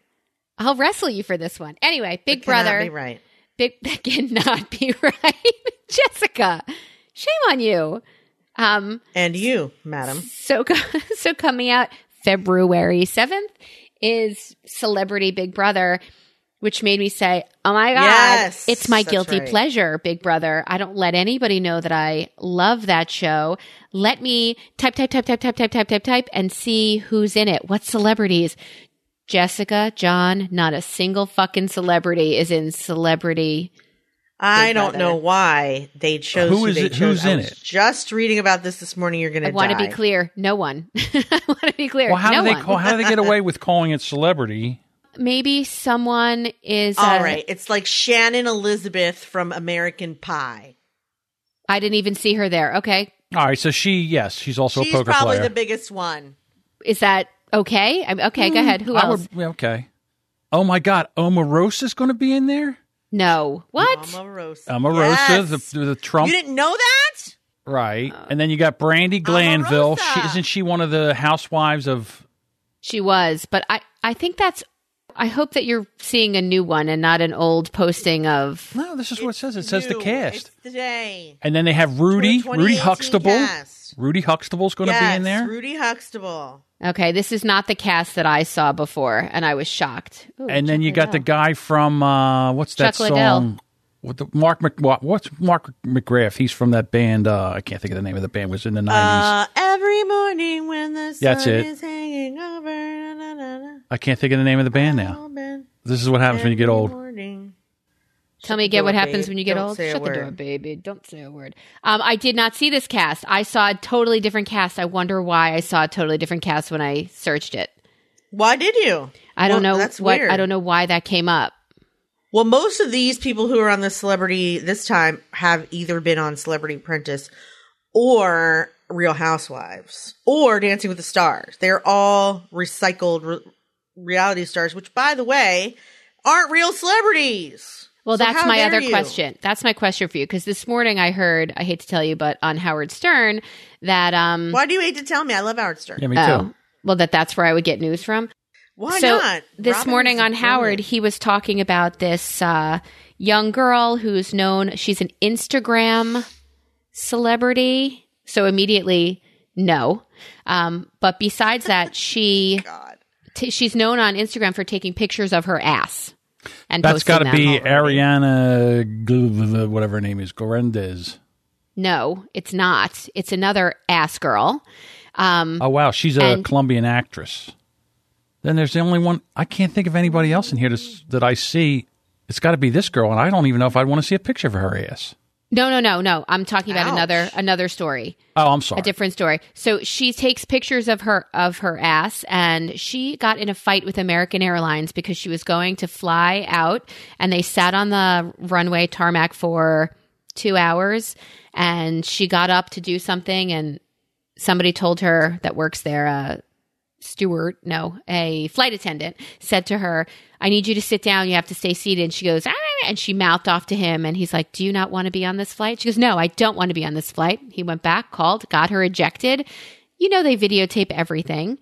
I'll wrestle you for this one. Anyway, Big Brother. Be right. Big that cannot be right. Jessica, shame on you. Um, And you, madam. so so coming out February 7th is Celebrity Big Brother, which made me say, "Oh my god, Yes, it's my guilty right. pleasure, Big Brother. I don't let anybody know that I love that show. Let me type type type type type type type type type and see who's in it. What celebrities? Jessica, John, not a single fucking celebrity is in Celebrity. I don't Brother. know why they chose Who who, is they it- chose. who's I in it? Just reading about this this morning. You're going I to want to be clear, no one. I want to be clear, Well, how no do they one. call? How do they get away with calling it celebrity? Maybe someone is. All uh, right, it's like Shannon Elizabeth from American Pie. I didn't even see her there. Okay. All right, so she, yes, she's also She's a poker probably player. the biggest one. Is that okay? I'm, okay, go ahead. Who I else? would, okay. Oh my God, Omarosa is going to be in there. no. What? Omarosa. Omarosa, Yes. the, the Trump, You didn't know that? right? and then you got Brandi Glanville. She, isn't she one of the housewives of? She was, but I, I think that's. I hope that you're seeing a new one and not an old posting of. No, this is what it says. It says the cast, It's today. and then they have Rudy, Rudy Huxtable. cast. Rudy Huxtable's going to yes, be in there, Rudy Huxtable. Okay, this is not the cast that I saw before, and I was shocked. Ooh, and then Chuck you got the guy from uh, what's that Chuck Liddell. song? With the Mark Mc, what's Mark McGrath? He's from that band. Uh, I can't think of the name of the band. It was in the nineties. Uh, every morning when the sun That's it. is hanging over. I can't think of the name of the band now. all This is what happens when you get old. morning. Tell me the again what happens babe. when you get Don't old. say a Shut the word. door, baby. Don't say a word. Um, I did not see this cast. I saw a totally different cast. I wonder why I saw a totally different cast when I searched it. Why did you? I don't Well, know That's what. weird. I don't know why that came up. Well, most of these people who are on the Celebrity this time have either been on Celebrity Apprentice or Real Housewives or Dancing with the Stars. They're all recycled re- reality stars, which, by the way, aren't real celebrities. Well, So that's my other you? question. That's my question for you because this morning I heard, I hate to tell you, but on Howard Stern that um Why do you hate to tell me? I love Howard Stern. Yeah, me too. oh, well that that's where I would get news from. Why so not? this Robin morning on. Howard, he was talking about this uh, young girl who's known. She's an Instagram celebrity, so immediately no. Um, but besides that, she God. T- she's known on Instagram for taking pictures of her ass. And that's got to be Ariana, whatever her name is, Gorendez. no, it's not. It's another ass girl. Um, Oh wow, she's a And- Colombian actress. Then there's the only one I can't think of anybody else in here that's, that I see. It's got to be this girl, and I don't even know if I'd want to see a picture of her ass. No, no, no, no. I'm talking about Ouch. another another story. Oh, I'm sorry. a different story. So she takes pictures of her of her ass and she got in a fight with American Airlines because she was going to fly out and they sat on the runway tarmac for 2 hours and she got up to do something and somebody told her that works there uh steward, no, a flight attendant said to her, I need you to sit down. You have to stay seated. And she goes, "Ah," and she mouthed off to him. And he's like, Do you not want to be on this flight? She goes, No, I don't want to be on this flight. He went back, called, got her ejected. You know, they videotape everything.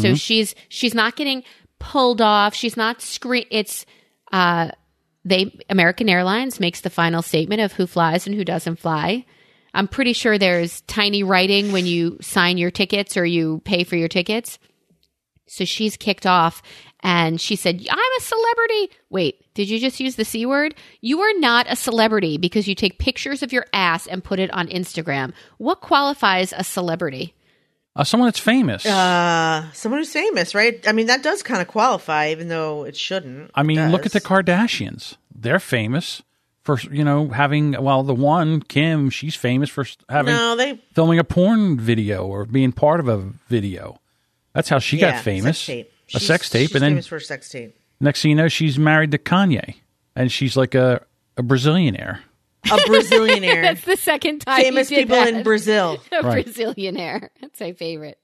So she's, she's not getting pulled off. She's not screen. It's, uh, they, American Airlines makes the final statement of who flies and who doesn't fly. I'm pretty sure there's tiny writing when you sign your tickets or you pay for your tickets. So she's kicked off and she said, I'm a celebrity. Wait, did you just use the C word? You are not a celebrity because you take pictures of your ass and put it on Instagram. What qualifies a celebrity? Uh, someone that's famous. Uh, someone who's famous, right? I mean, that does kind of qualify, even though it shouldn't. I mean, look at the. Kardashians. They're famous for you know having well the one Kim. She's famous for having No, they filming a porn video or being part of a video. That's how she yeah, got famous. Sex tape. A She's- sex tape, she's and then famous for a sex tape. next thing you know, she's married to Kanye, and she's like a a Brazilianaire. A Brazilianaire. That's the second time famous you did people that. in Brazil. A Right. Brazilianaire. That's my favorite.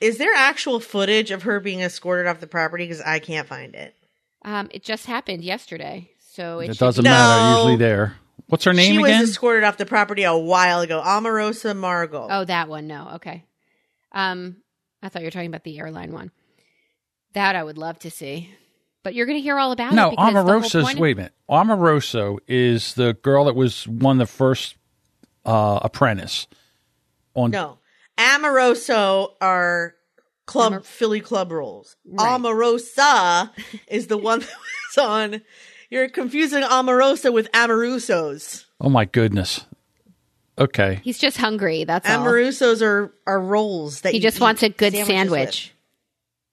Is there actual footage of her being escorted off the property? Because I can't find it. Um, it just happened yesterday, so it, It doesn't be- matter. No. Usually there. What's her name she again? was escorted off the property a while ago. Amorosa Margot. Oh, that one. No, okay. Um, I thought you were talking about the airline one. That I would love to see, but you're going to hear all about no, it. because the Omarosa's. of- Wait a minute. Omarosa is the girl that was won the first uh, Apprentice. On No. Amoroso are club Amor- Philly club rules. Right. Omarosa is the one that was on. You're confusing Omarosa with Amorusos. oh my goodness. Okay. He's just hungry. That's all. Amorusos are are rolls that He you just eat wants a good sandwiches sandwich.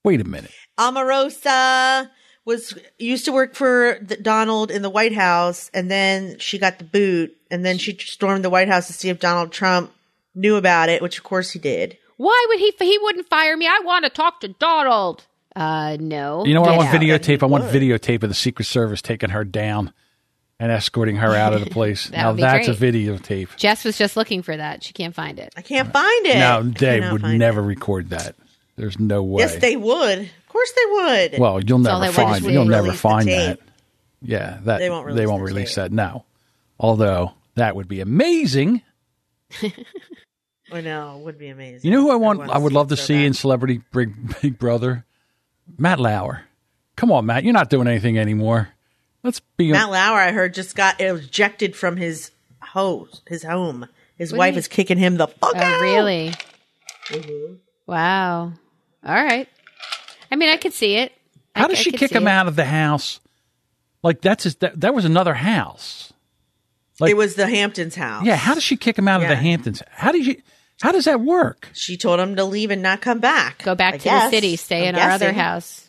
Wait a minute. with. Omarosa was used to work for the, Donald in the White House, and then she got the boot, and then she stormed the White House to see if Donald Trump knew about it, which of course he did. Why would he? He wouldn't fire me. I want to talk to Donald. Uh, no. You know what? I want out. videotape. I want videotape of the Secret Service taking her down and escorting her out of the place. That now would be that's a great. videotape. Jess was just looking for that. She can't find it. I can't find it. Now they cannot would find never it. record that. There's no way. Yes, they would. Of course, they would. well, you'll all never they want find. to You'll never Release the find tape. that. Yeah, that They won't they release won't the release tape. that. No, although that would be amazing. I know it would be amazing. You know who I want? want I would love to so see bad. in Celebrity Big, Big Brother, Matt Lauer. Come on, Matt, you're not doing anything anymore. Let's be. Matt Lauer, I heard, just got ejected from his house, his home. His What do wife you- is kicking him the fuck Oh, out. really? Mm-hmm. Wow. All right. I mean, I could see it. I- How does I she could kick see him it. out of the house? Like that's his, that, that was another house. Like- it was the Hamptons house. Yeah, how does she kick him out of the Yeah. Hamptons? How did you? How does that work? She told him to leave and not come back. Go back I to guess. the city. Stay I'm in our other guessing. house.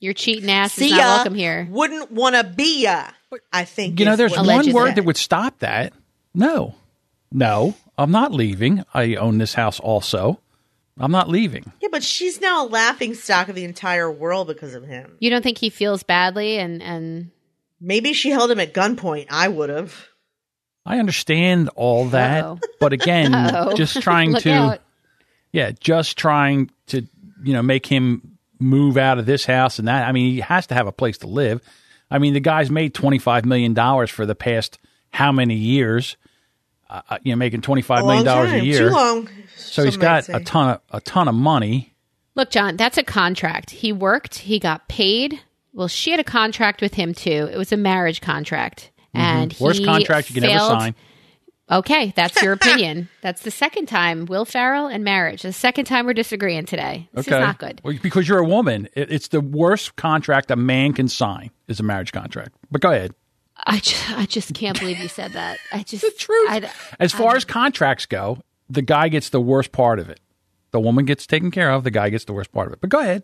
Your cheating ass See is not ya. welcome here. Wouldn't want to be ya. I think. You know, there's one word that would stop that. No, no, I'm not leaving. I own this house also. I'm not leaving. Yeah, but she's now a laughing stock of the entire world because of him. You don't think he feels badly and and Maybe she held him at gunpoint. I would have. I understand all that, Uh-oh. but again, Uh-oh. just trying to out. Yeah, just trying to, you know, make him move out of this house and that. I mean, he has to have a place to live. I mean, the guy's made $25 million for the past how many years? Uh, uh, you know, making $25 A million dollars a year. Too long. So he's got a ton of a ton of money. Look, John, that's a contract. He worked, he got paid. Well, she had a contract with him too. It was a marriage contract. And Mm-hmm. Worst he contract you can ever sign. Okay, that's your opinion. that's the second time Will Ferrell and marriage. The second time we're disagreeing today. This Okay, is not good. Well, because you're a woman. It, it's the worst contract a man can sign is a marriage contract. But go ahead. I just, I just can't believe you said that. I just the truth. I, As far as contracts go, the guy gets the worst part of it. The woman gets taken care of. The guy gets the worst part of it. But go ahead.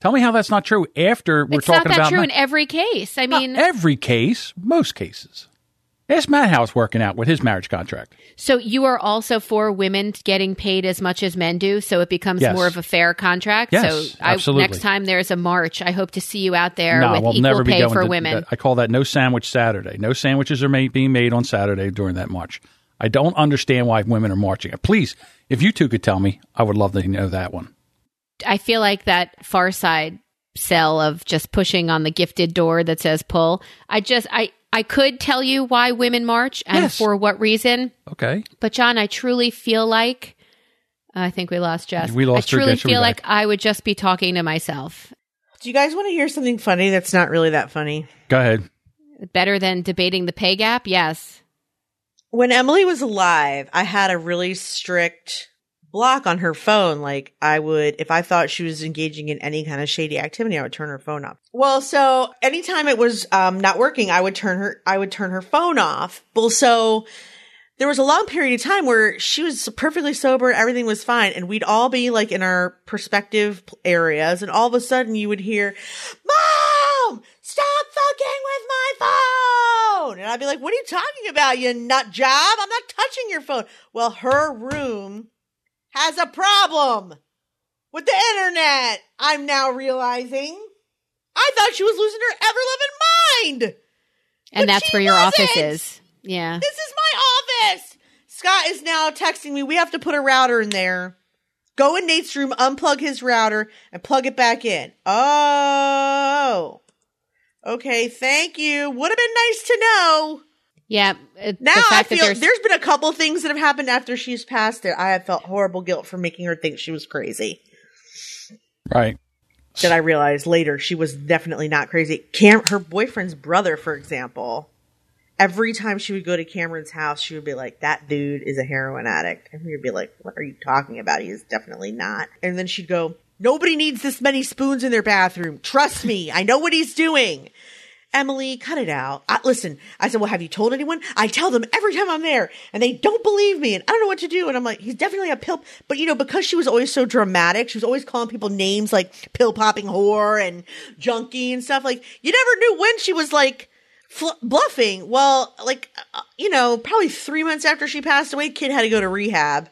Tell me how that's not true. After we're talking about it's not talking that about true ma- in every case. I not mean, every case, most cases. Ask Matt how it's working out with his marriage contract. so you are also for women getting paid as much as men do, so it becomes Yes. more of a fair contract. Yes, so I, absolutely. next time there's a march, I hope to see you out there no, with we'll equal never be pay going for to women. that- I call that no sandwich Saturday. No sandwiches are made, being made on Saturday during that march. I don't understand why women are marching. Please, if you two could tell me, I would love to know that one. I feel like that far side sell of just pushing on the gifted door that says pull. I just I I could tell you why women march and Yes. for what reason, Okay. but John, I truly feel like uh, I think we lost Jess. We lost I truly again. She'll be feel like back. I would just be talking to myself. Do you guys want to hear something funny that's not really that funny? Go ahead. Better than debating the pay gap? Yes. When Emily was alive, I had a really strict block on her phone. Like I would, if I thought she was engaging in any kind of shady activity, I would turn her phone off. Well, so anytime it was um, not working, I would turn her, I would turn her phone off. Well, so there was a long period of time where she was perfectly sober, everything was fine, and we'd all be like in our perspective areas, and all of a sudden you would hear, "Mom, stop fucking with my phone!" And I'd be like, "What are you talking about, you nut job? I'm not touching your phone." Well, her room has a problem with the internet. I'm now realizing. I thought she was losing her ever loving mind. And that's where your office is. Yeah. This is my office. Scott is now texting me. We have to put a router in there. Go in Nate's room, unplug his router, and plug it back in. Oh. Okay, thank you. Would have been nice to know. Yeah. uh, Now the I fact that feel there's there's been a couple things that have happened after she's passed that I have felt horrible guilt for making her think she was crazy. Right. That I realized later she was definitely not crazy. Cam, her boyfriend's brother, for example, every time she would go to Cameron's house, she would be like, "That dude is a heroin addict," and we would be like, "What are you talking about? He is definitely not." And then she'd go, "Nobody needs this many spoons in their bathroom. Trust me, I know what he's doing." Emily, cut it out. I, listen, I said, well, have you told anyone? I tell them every time I'm there and they don't believe me and I don't know what to do. And I'm like, he's definitely a pill. But you know, because she was always so dramatic, she was always calling people names like pill popping whore and junkie and stuff. Like you never knew when she was like fl- bluffing. Well, like, uh, you know, probably three months after she passed away, kid had to go to rehab.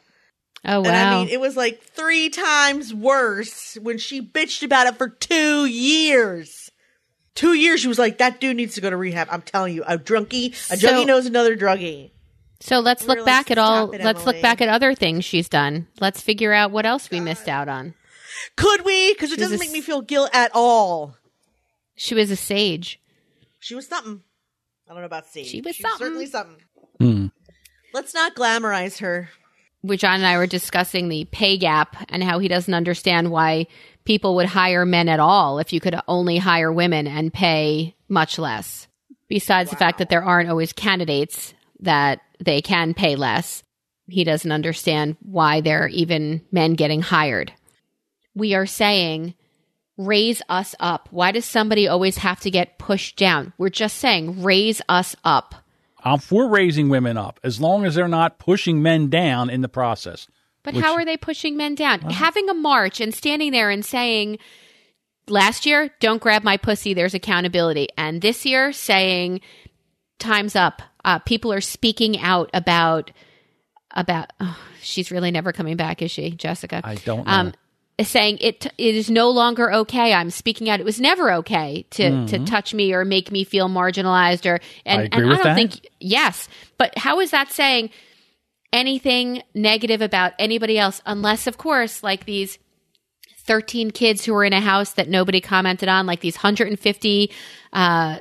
Oh wow. And I mean, it was like three times worse when she bitched about it for two years. Two years, she was like, "That dude needs to go to rehab." I'm telling you, a drunkie, a So- junkie knows another druggie. So let's look Really, back at all. it, let's look back at other things she's done. Let's figure out what else we missed out on. Could we? Because it She doesn't a make me feel guilt at all. She was a sage. She was something. I don't know about Sage. She was She was something. certainly something. Hmm. Let's not glamorize her. Which John and I were discussing the pay gap and how he doesn't understand why people would hire men at all if you could only hire women and pay much less. Besides the fact that there aren't always candidates that they can pay less, he doesn't understand why there are even men getting hired. We are saying, raise us up. Why does somebody always have to get pushed down? We're just saying, raise us up. Um, I'm for raising women up as long as they're not pushing men down in the process. But Which- how are they pushing men down? Having a march and standing there and saying, last year, don't grab my pussy, there's accountability. And this year, saying, time's up. Uh, people are speaking out about, about, oh, she's really never coming back, is she, Jessica? I don't know. Um, saying it it is no longer okay. I'm speaking out. It was never okay to to touch me or make me feel marginalized or and Mm-hmm. I agree and with I don't that. think yes. But how is that saying anything negative about anybody else, unless, of course, like these 13 kids who were in a house that nobody commented on, like these 150 uh,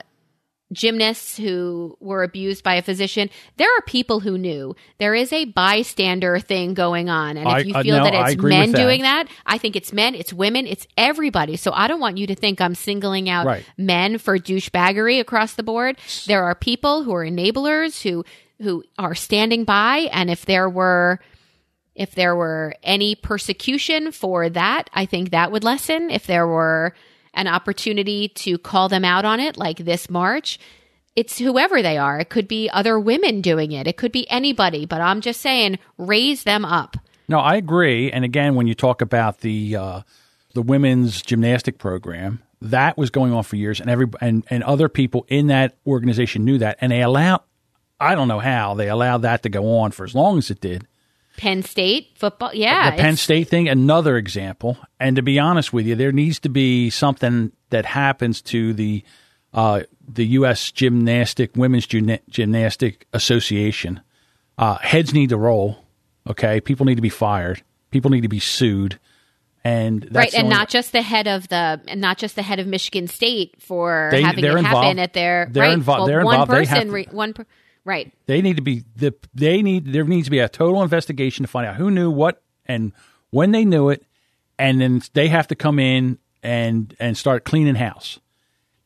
gymnasts who were abused by a physician. There are people who knew. There is a bystander thing going on. And if I- you uh, feel no, that it's men that. doing that, I think it's men, it's women, it's everybody. So I don't want you to think I'm singling out Right. men for douchebaggery across the board. There are people who are enablers who who are standing by and if there were if there were any persecution for that, I think that would lessen. If there were an opportunity to call them out on it, like this March, it's whoever they are. It could be other women doing it, it could be anybody, but I'm just saying, raise them up. No, I agree. And again, when you talk about the uh, the women's gymnastic program, that was going on for years, and every and, and other people in that organization knew that, and they allow. I don't know how they allowed that to go on for as long as it did. Penn State football, yeah. the Penn State thing, another example. And to be honest with you, there needs to be something that happens to the uh, the U.S. Gymnastic Women's Gymna- Gymnastic Association. Uh, heads need to roll. Okay, people need to be fired. People need to be sued. And that's right, and not just the head of the, and not just the head of Michigan State for They- having it they're happen at their They're right. invo- well, they're one involved. They have person, to- re, one, right. they need to be the they need there needs to be a total investigation to find out who knew what and when they knew it, and then they have to come in and and start cleaning house.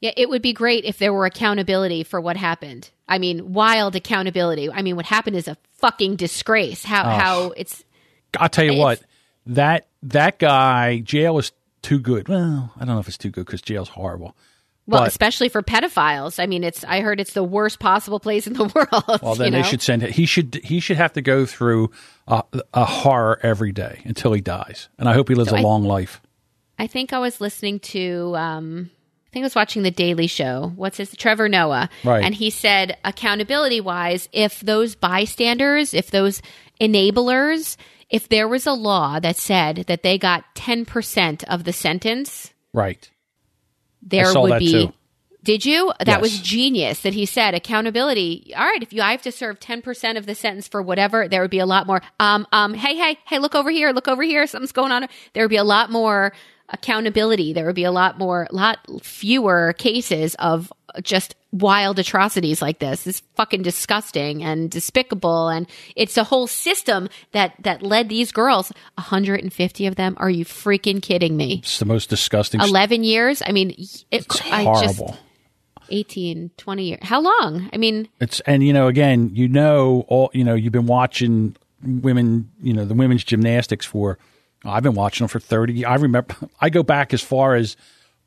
Yeah, it would be great if there were accountability for what happened. I mean, wild accountability. I mean, what happened is a fucking disgrace. How oh. how it's I'll tell you what that that guy jail is too good. Well, I don't know if it's too good because jail's horrible. Well, But- especially for pedophiles. I mean, it's I heard it's the worst possible place in the world. Well, then you they should send it. He should he should have to go through a, a horror every day until he dies, and I hope he lives So a I- long life. I think I was listening to um I think I was watching the Daily Show. What's his Trevor Noah. Right. And he said accountability wise, if those bystanders, if those enablers, if there was a law that said that they got ten percent of the sentence, Right. There would be too. did you that Yes. was genius that he said accountability all right if you i have to serve 10% of the sentence for whatever there would be a lot more um um hey hey hey look over here look over here something's going on there would be a lot more accountability. There would be a lot more a lot fewer cases of just wild atrocities like this. It's fucking disgusting and despicable. And it's a whole system that that led these girls. 150 of them? Are you freaking kidding me? It's the most disgusting. 11 years? I mean it, it's I just horrible. 18 20 years how long? I mean It's and you know again you know all you know you've been watching women you know the women's gymnastics for I've been watching them for thirty. I remember I go back as far as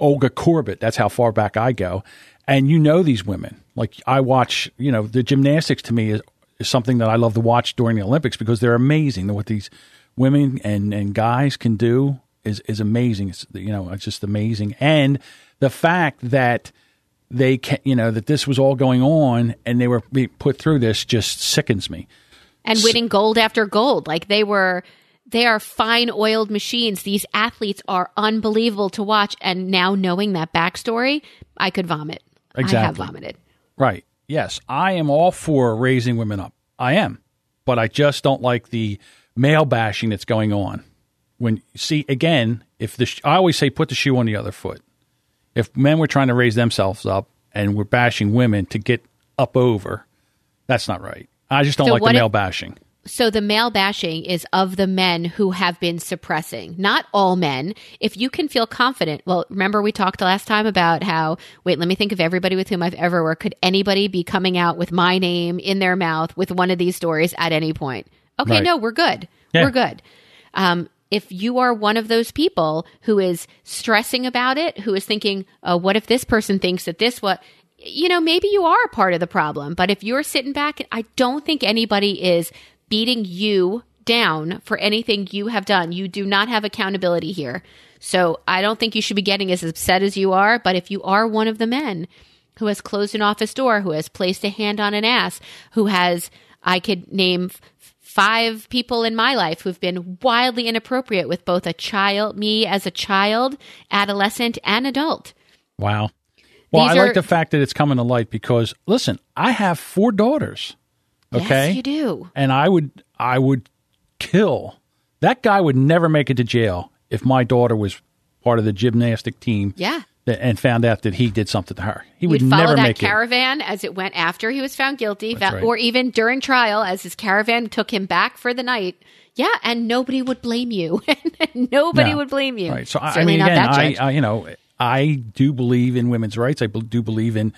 Olga Korbut. That's how far back I go, and you know these women. Like I watch you know the gymnastics to me is, is something that I love to watch during the Olympics because they're amazing. What these women and and guys can do is is amazing. It's you know it's just amazing, and the fact that they can, you know that this was all going on and they were being put through this just sickens me. and winning gold after gold like they were they are fine oiled machines these athletes are unbelievable to watch and now knowing that backstory i could vomit i have vomited Right. Yes, I am all for raising women up. I am, but I just don't like the male bashing that's going on. When see again, if the sh- I always say put the shoe on the other foot. If men were trying to raise themselves up and we're bashing women to get up over, that's not right. I just don't So like the male if- bashing. So the male bashing is of the men who have been suppressing, not all men. If you can feel confident, well, remember we talked last time about how, wait, let me think of everybody with whom I've ever worked. Could anybody be coming out with my name in their mouth with one of these stories at any point? Okay, Right. no, we're good. Yeah. We're good. Um, if you are one of those people who is stressing about it, who is thinking, oh, what if this person thinks that this what you know, maybe you are a part of the problem, but if you're sitting back, I don't think anybody is beating you down for anything you have done. You do not have accountability here. So I don't think you should be getting as upset as you are, but if you are one of the men who has closed an office door, who has placed a hand on an ass, who has, I could name f- five people in my life who've been wildly inappropriate with both a child, me as a child, adolescent, and adult. Wow. Well, These I like the fact that it's coming to light because listen, I have four daughters. Okay, Yes, you do. and I would I would kill that guy. Would never make it to jail if my daughter was part of the gymnastic team. Yeah. that- and found out that he did something to her. He would You'd follow never that make it. caravan as it went after he was found guilty, That's fa- right. or even during trial as his caravan took him back for the night. Yeah, and nobody would blame you. nobody No. would blame you. Right. So I, I mean, again, I. I, you know, I do believe in women's rights. I do believe in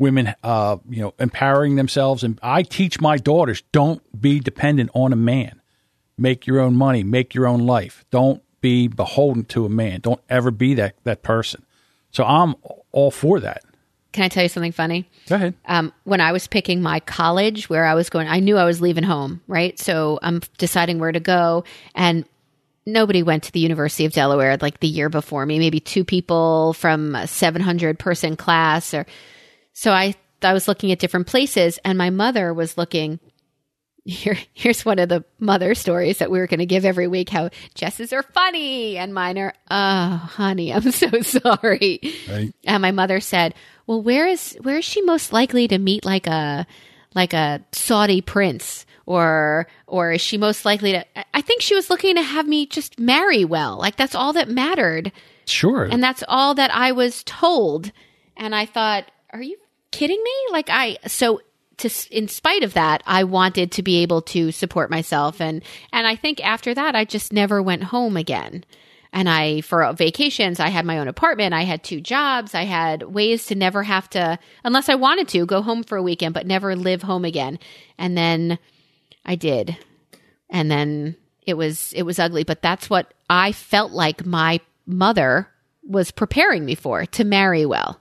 women, uh, you know, empowering themselves. And I teach my daughters: don't be dependent on a man. Make your own money. Make your own life. Don't be beholden to a man. Don't ever be that that person. So I'm all for that. Can I tell you something funny? Go ahead. um, when I was picking my college where I was going, I knew I was leaving home, right? So I'm deciding where to go. And nobody went to the University of Delaware like the year before me, maybe two people from a 700 person class. Or so I, I was looking at different places and my mother was looking. Here, here's one of the mother stories that we were going to give every week. How Jess's are funny and mine are, oh, honey, I'm so sorry. Right. And my mother said, "Well, where is where is she most likely to meet like a like a Saudi prince, or or is she most likely to?" I- I think she was looking to have me just marry well. Like that's all that mattered, Sure. and that's all that I was told. And I thought, "Are you kidding me?" Like I so. To, in spite of that, I wanted to be able to support myself, and and I think after that, I just never went home again. And I, for vacations, I had my own apartment. I had two jobs. I had ways to never have to, unless I wanted to, go home for a weekend, but never live home again. And then I did. And then it was, it was ugly. But that's what I felt like my mother was preparing me for to marry well.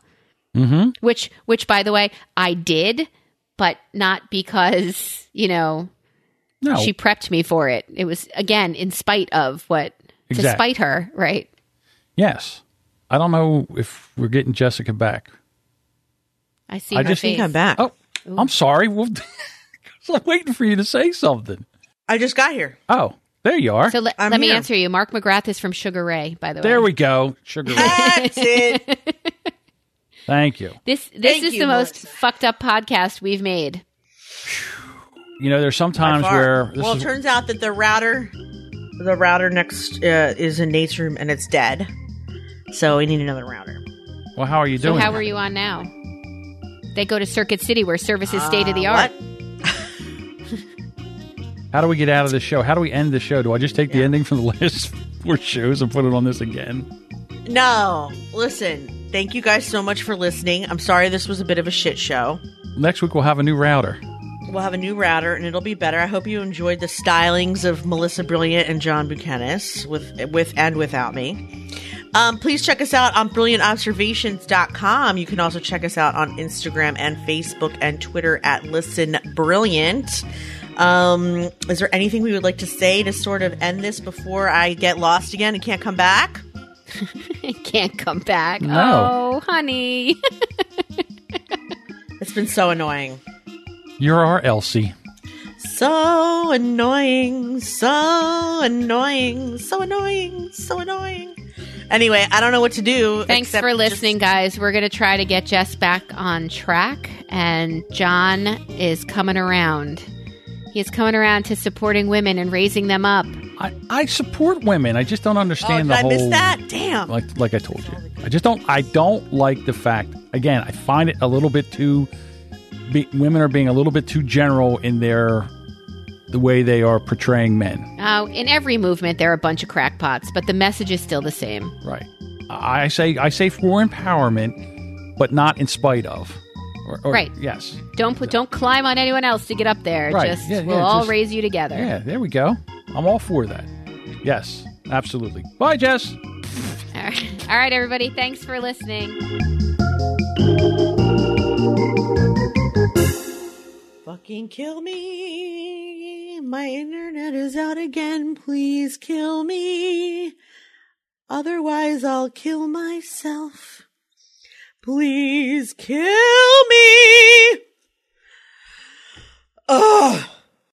Mm-hmm. Which, which by the way, I did, but not because, you know, no. she prepped me for it. It was again in spite of what to Exact- spite her, right? yes. I don't know if we're getting Jessica back. I see I her just face. think I'm back. Oh, I'm sorry. Well, 'cause I'm waiting for you to say something. I just got here. Oh, there you are. So let, I'm let me here. answer you. Mark McGrath is from Sugar Ray, by the way. there we go. Sugar. Ray. That's it. Thank you. This this Thank is you, the most Melissa. fucked up podcast we've made. You know, there's sometimes Far. where well, is, it turns out that the router, the router next uh, is in Nate's room and it's dead. So we need another router. well, how are you So doing? how are you on now? They go to Circuit City where service is state of the Uh, art. How do we get out of the show? How do we end the show? Do I just take the ending from the last four shows and put it on this again? No, listen. Thank you guys so much for listening. I'm sorry this was a bit of a shit show. Next week we'll have a new router. We'll have a new router and it'll be better. I hope you enjoyed the stylings of Melissa Brilliant and John Buchanan with with and without me. Um, please check us out on brilliantobservations.com. You can also check us out on Instagram and Facebook and Twitter at Listen Brilliant. Um, is there anything we would like to say to sort of end this before I get lost again and can't come back? Can't come back. No. Oh, honey. It's been so annoying. You're our Elsie. So annoying, so annoying, so annoying, so annoying. Anyway, I don't know what to do. Thanks except for just- listening, guys. We're going to try to get Jess back on track, and John is coming around. He is coming around to supporting women and raising them up. I, I support women. I just don't Oh, understand did the I whole. miss that? Damn. Like like I told you, I just don't. I don't like the fact. Again, I find it a little bit too. Be, women are being a little bit too general in their the way they are portraying men. Uh, in every movement, there are a bunch of crackpots, but the message is still the same. Right. I I say I say for empowerment, but not in spite of. Or, or- Right. Yes. Don't put, don't climb on anyone else to get up there. Right. Just Yeah, we'll yeah, all just- raise you together. Yeah. There we go. I'm all for that. Yes. Absolutely. Bye, Jess. All right. all right, everybody. Thanks for listening. Fucking kill me. My internet is out again. Please kill me. Otherwise, I'll kill myself. Please kill me. Ugh.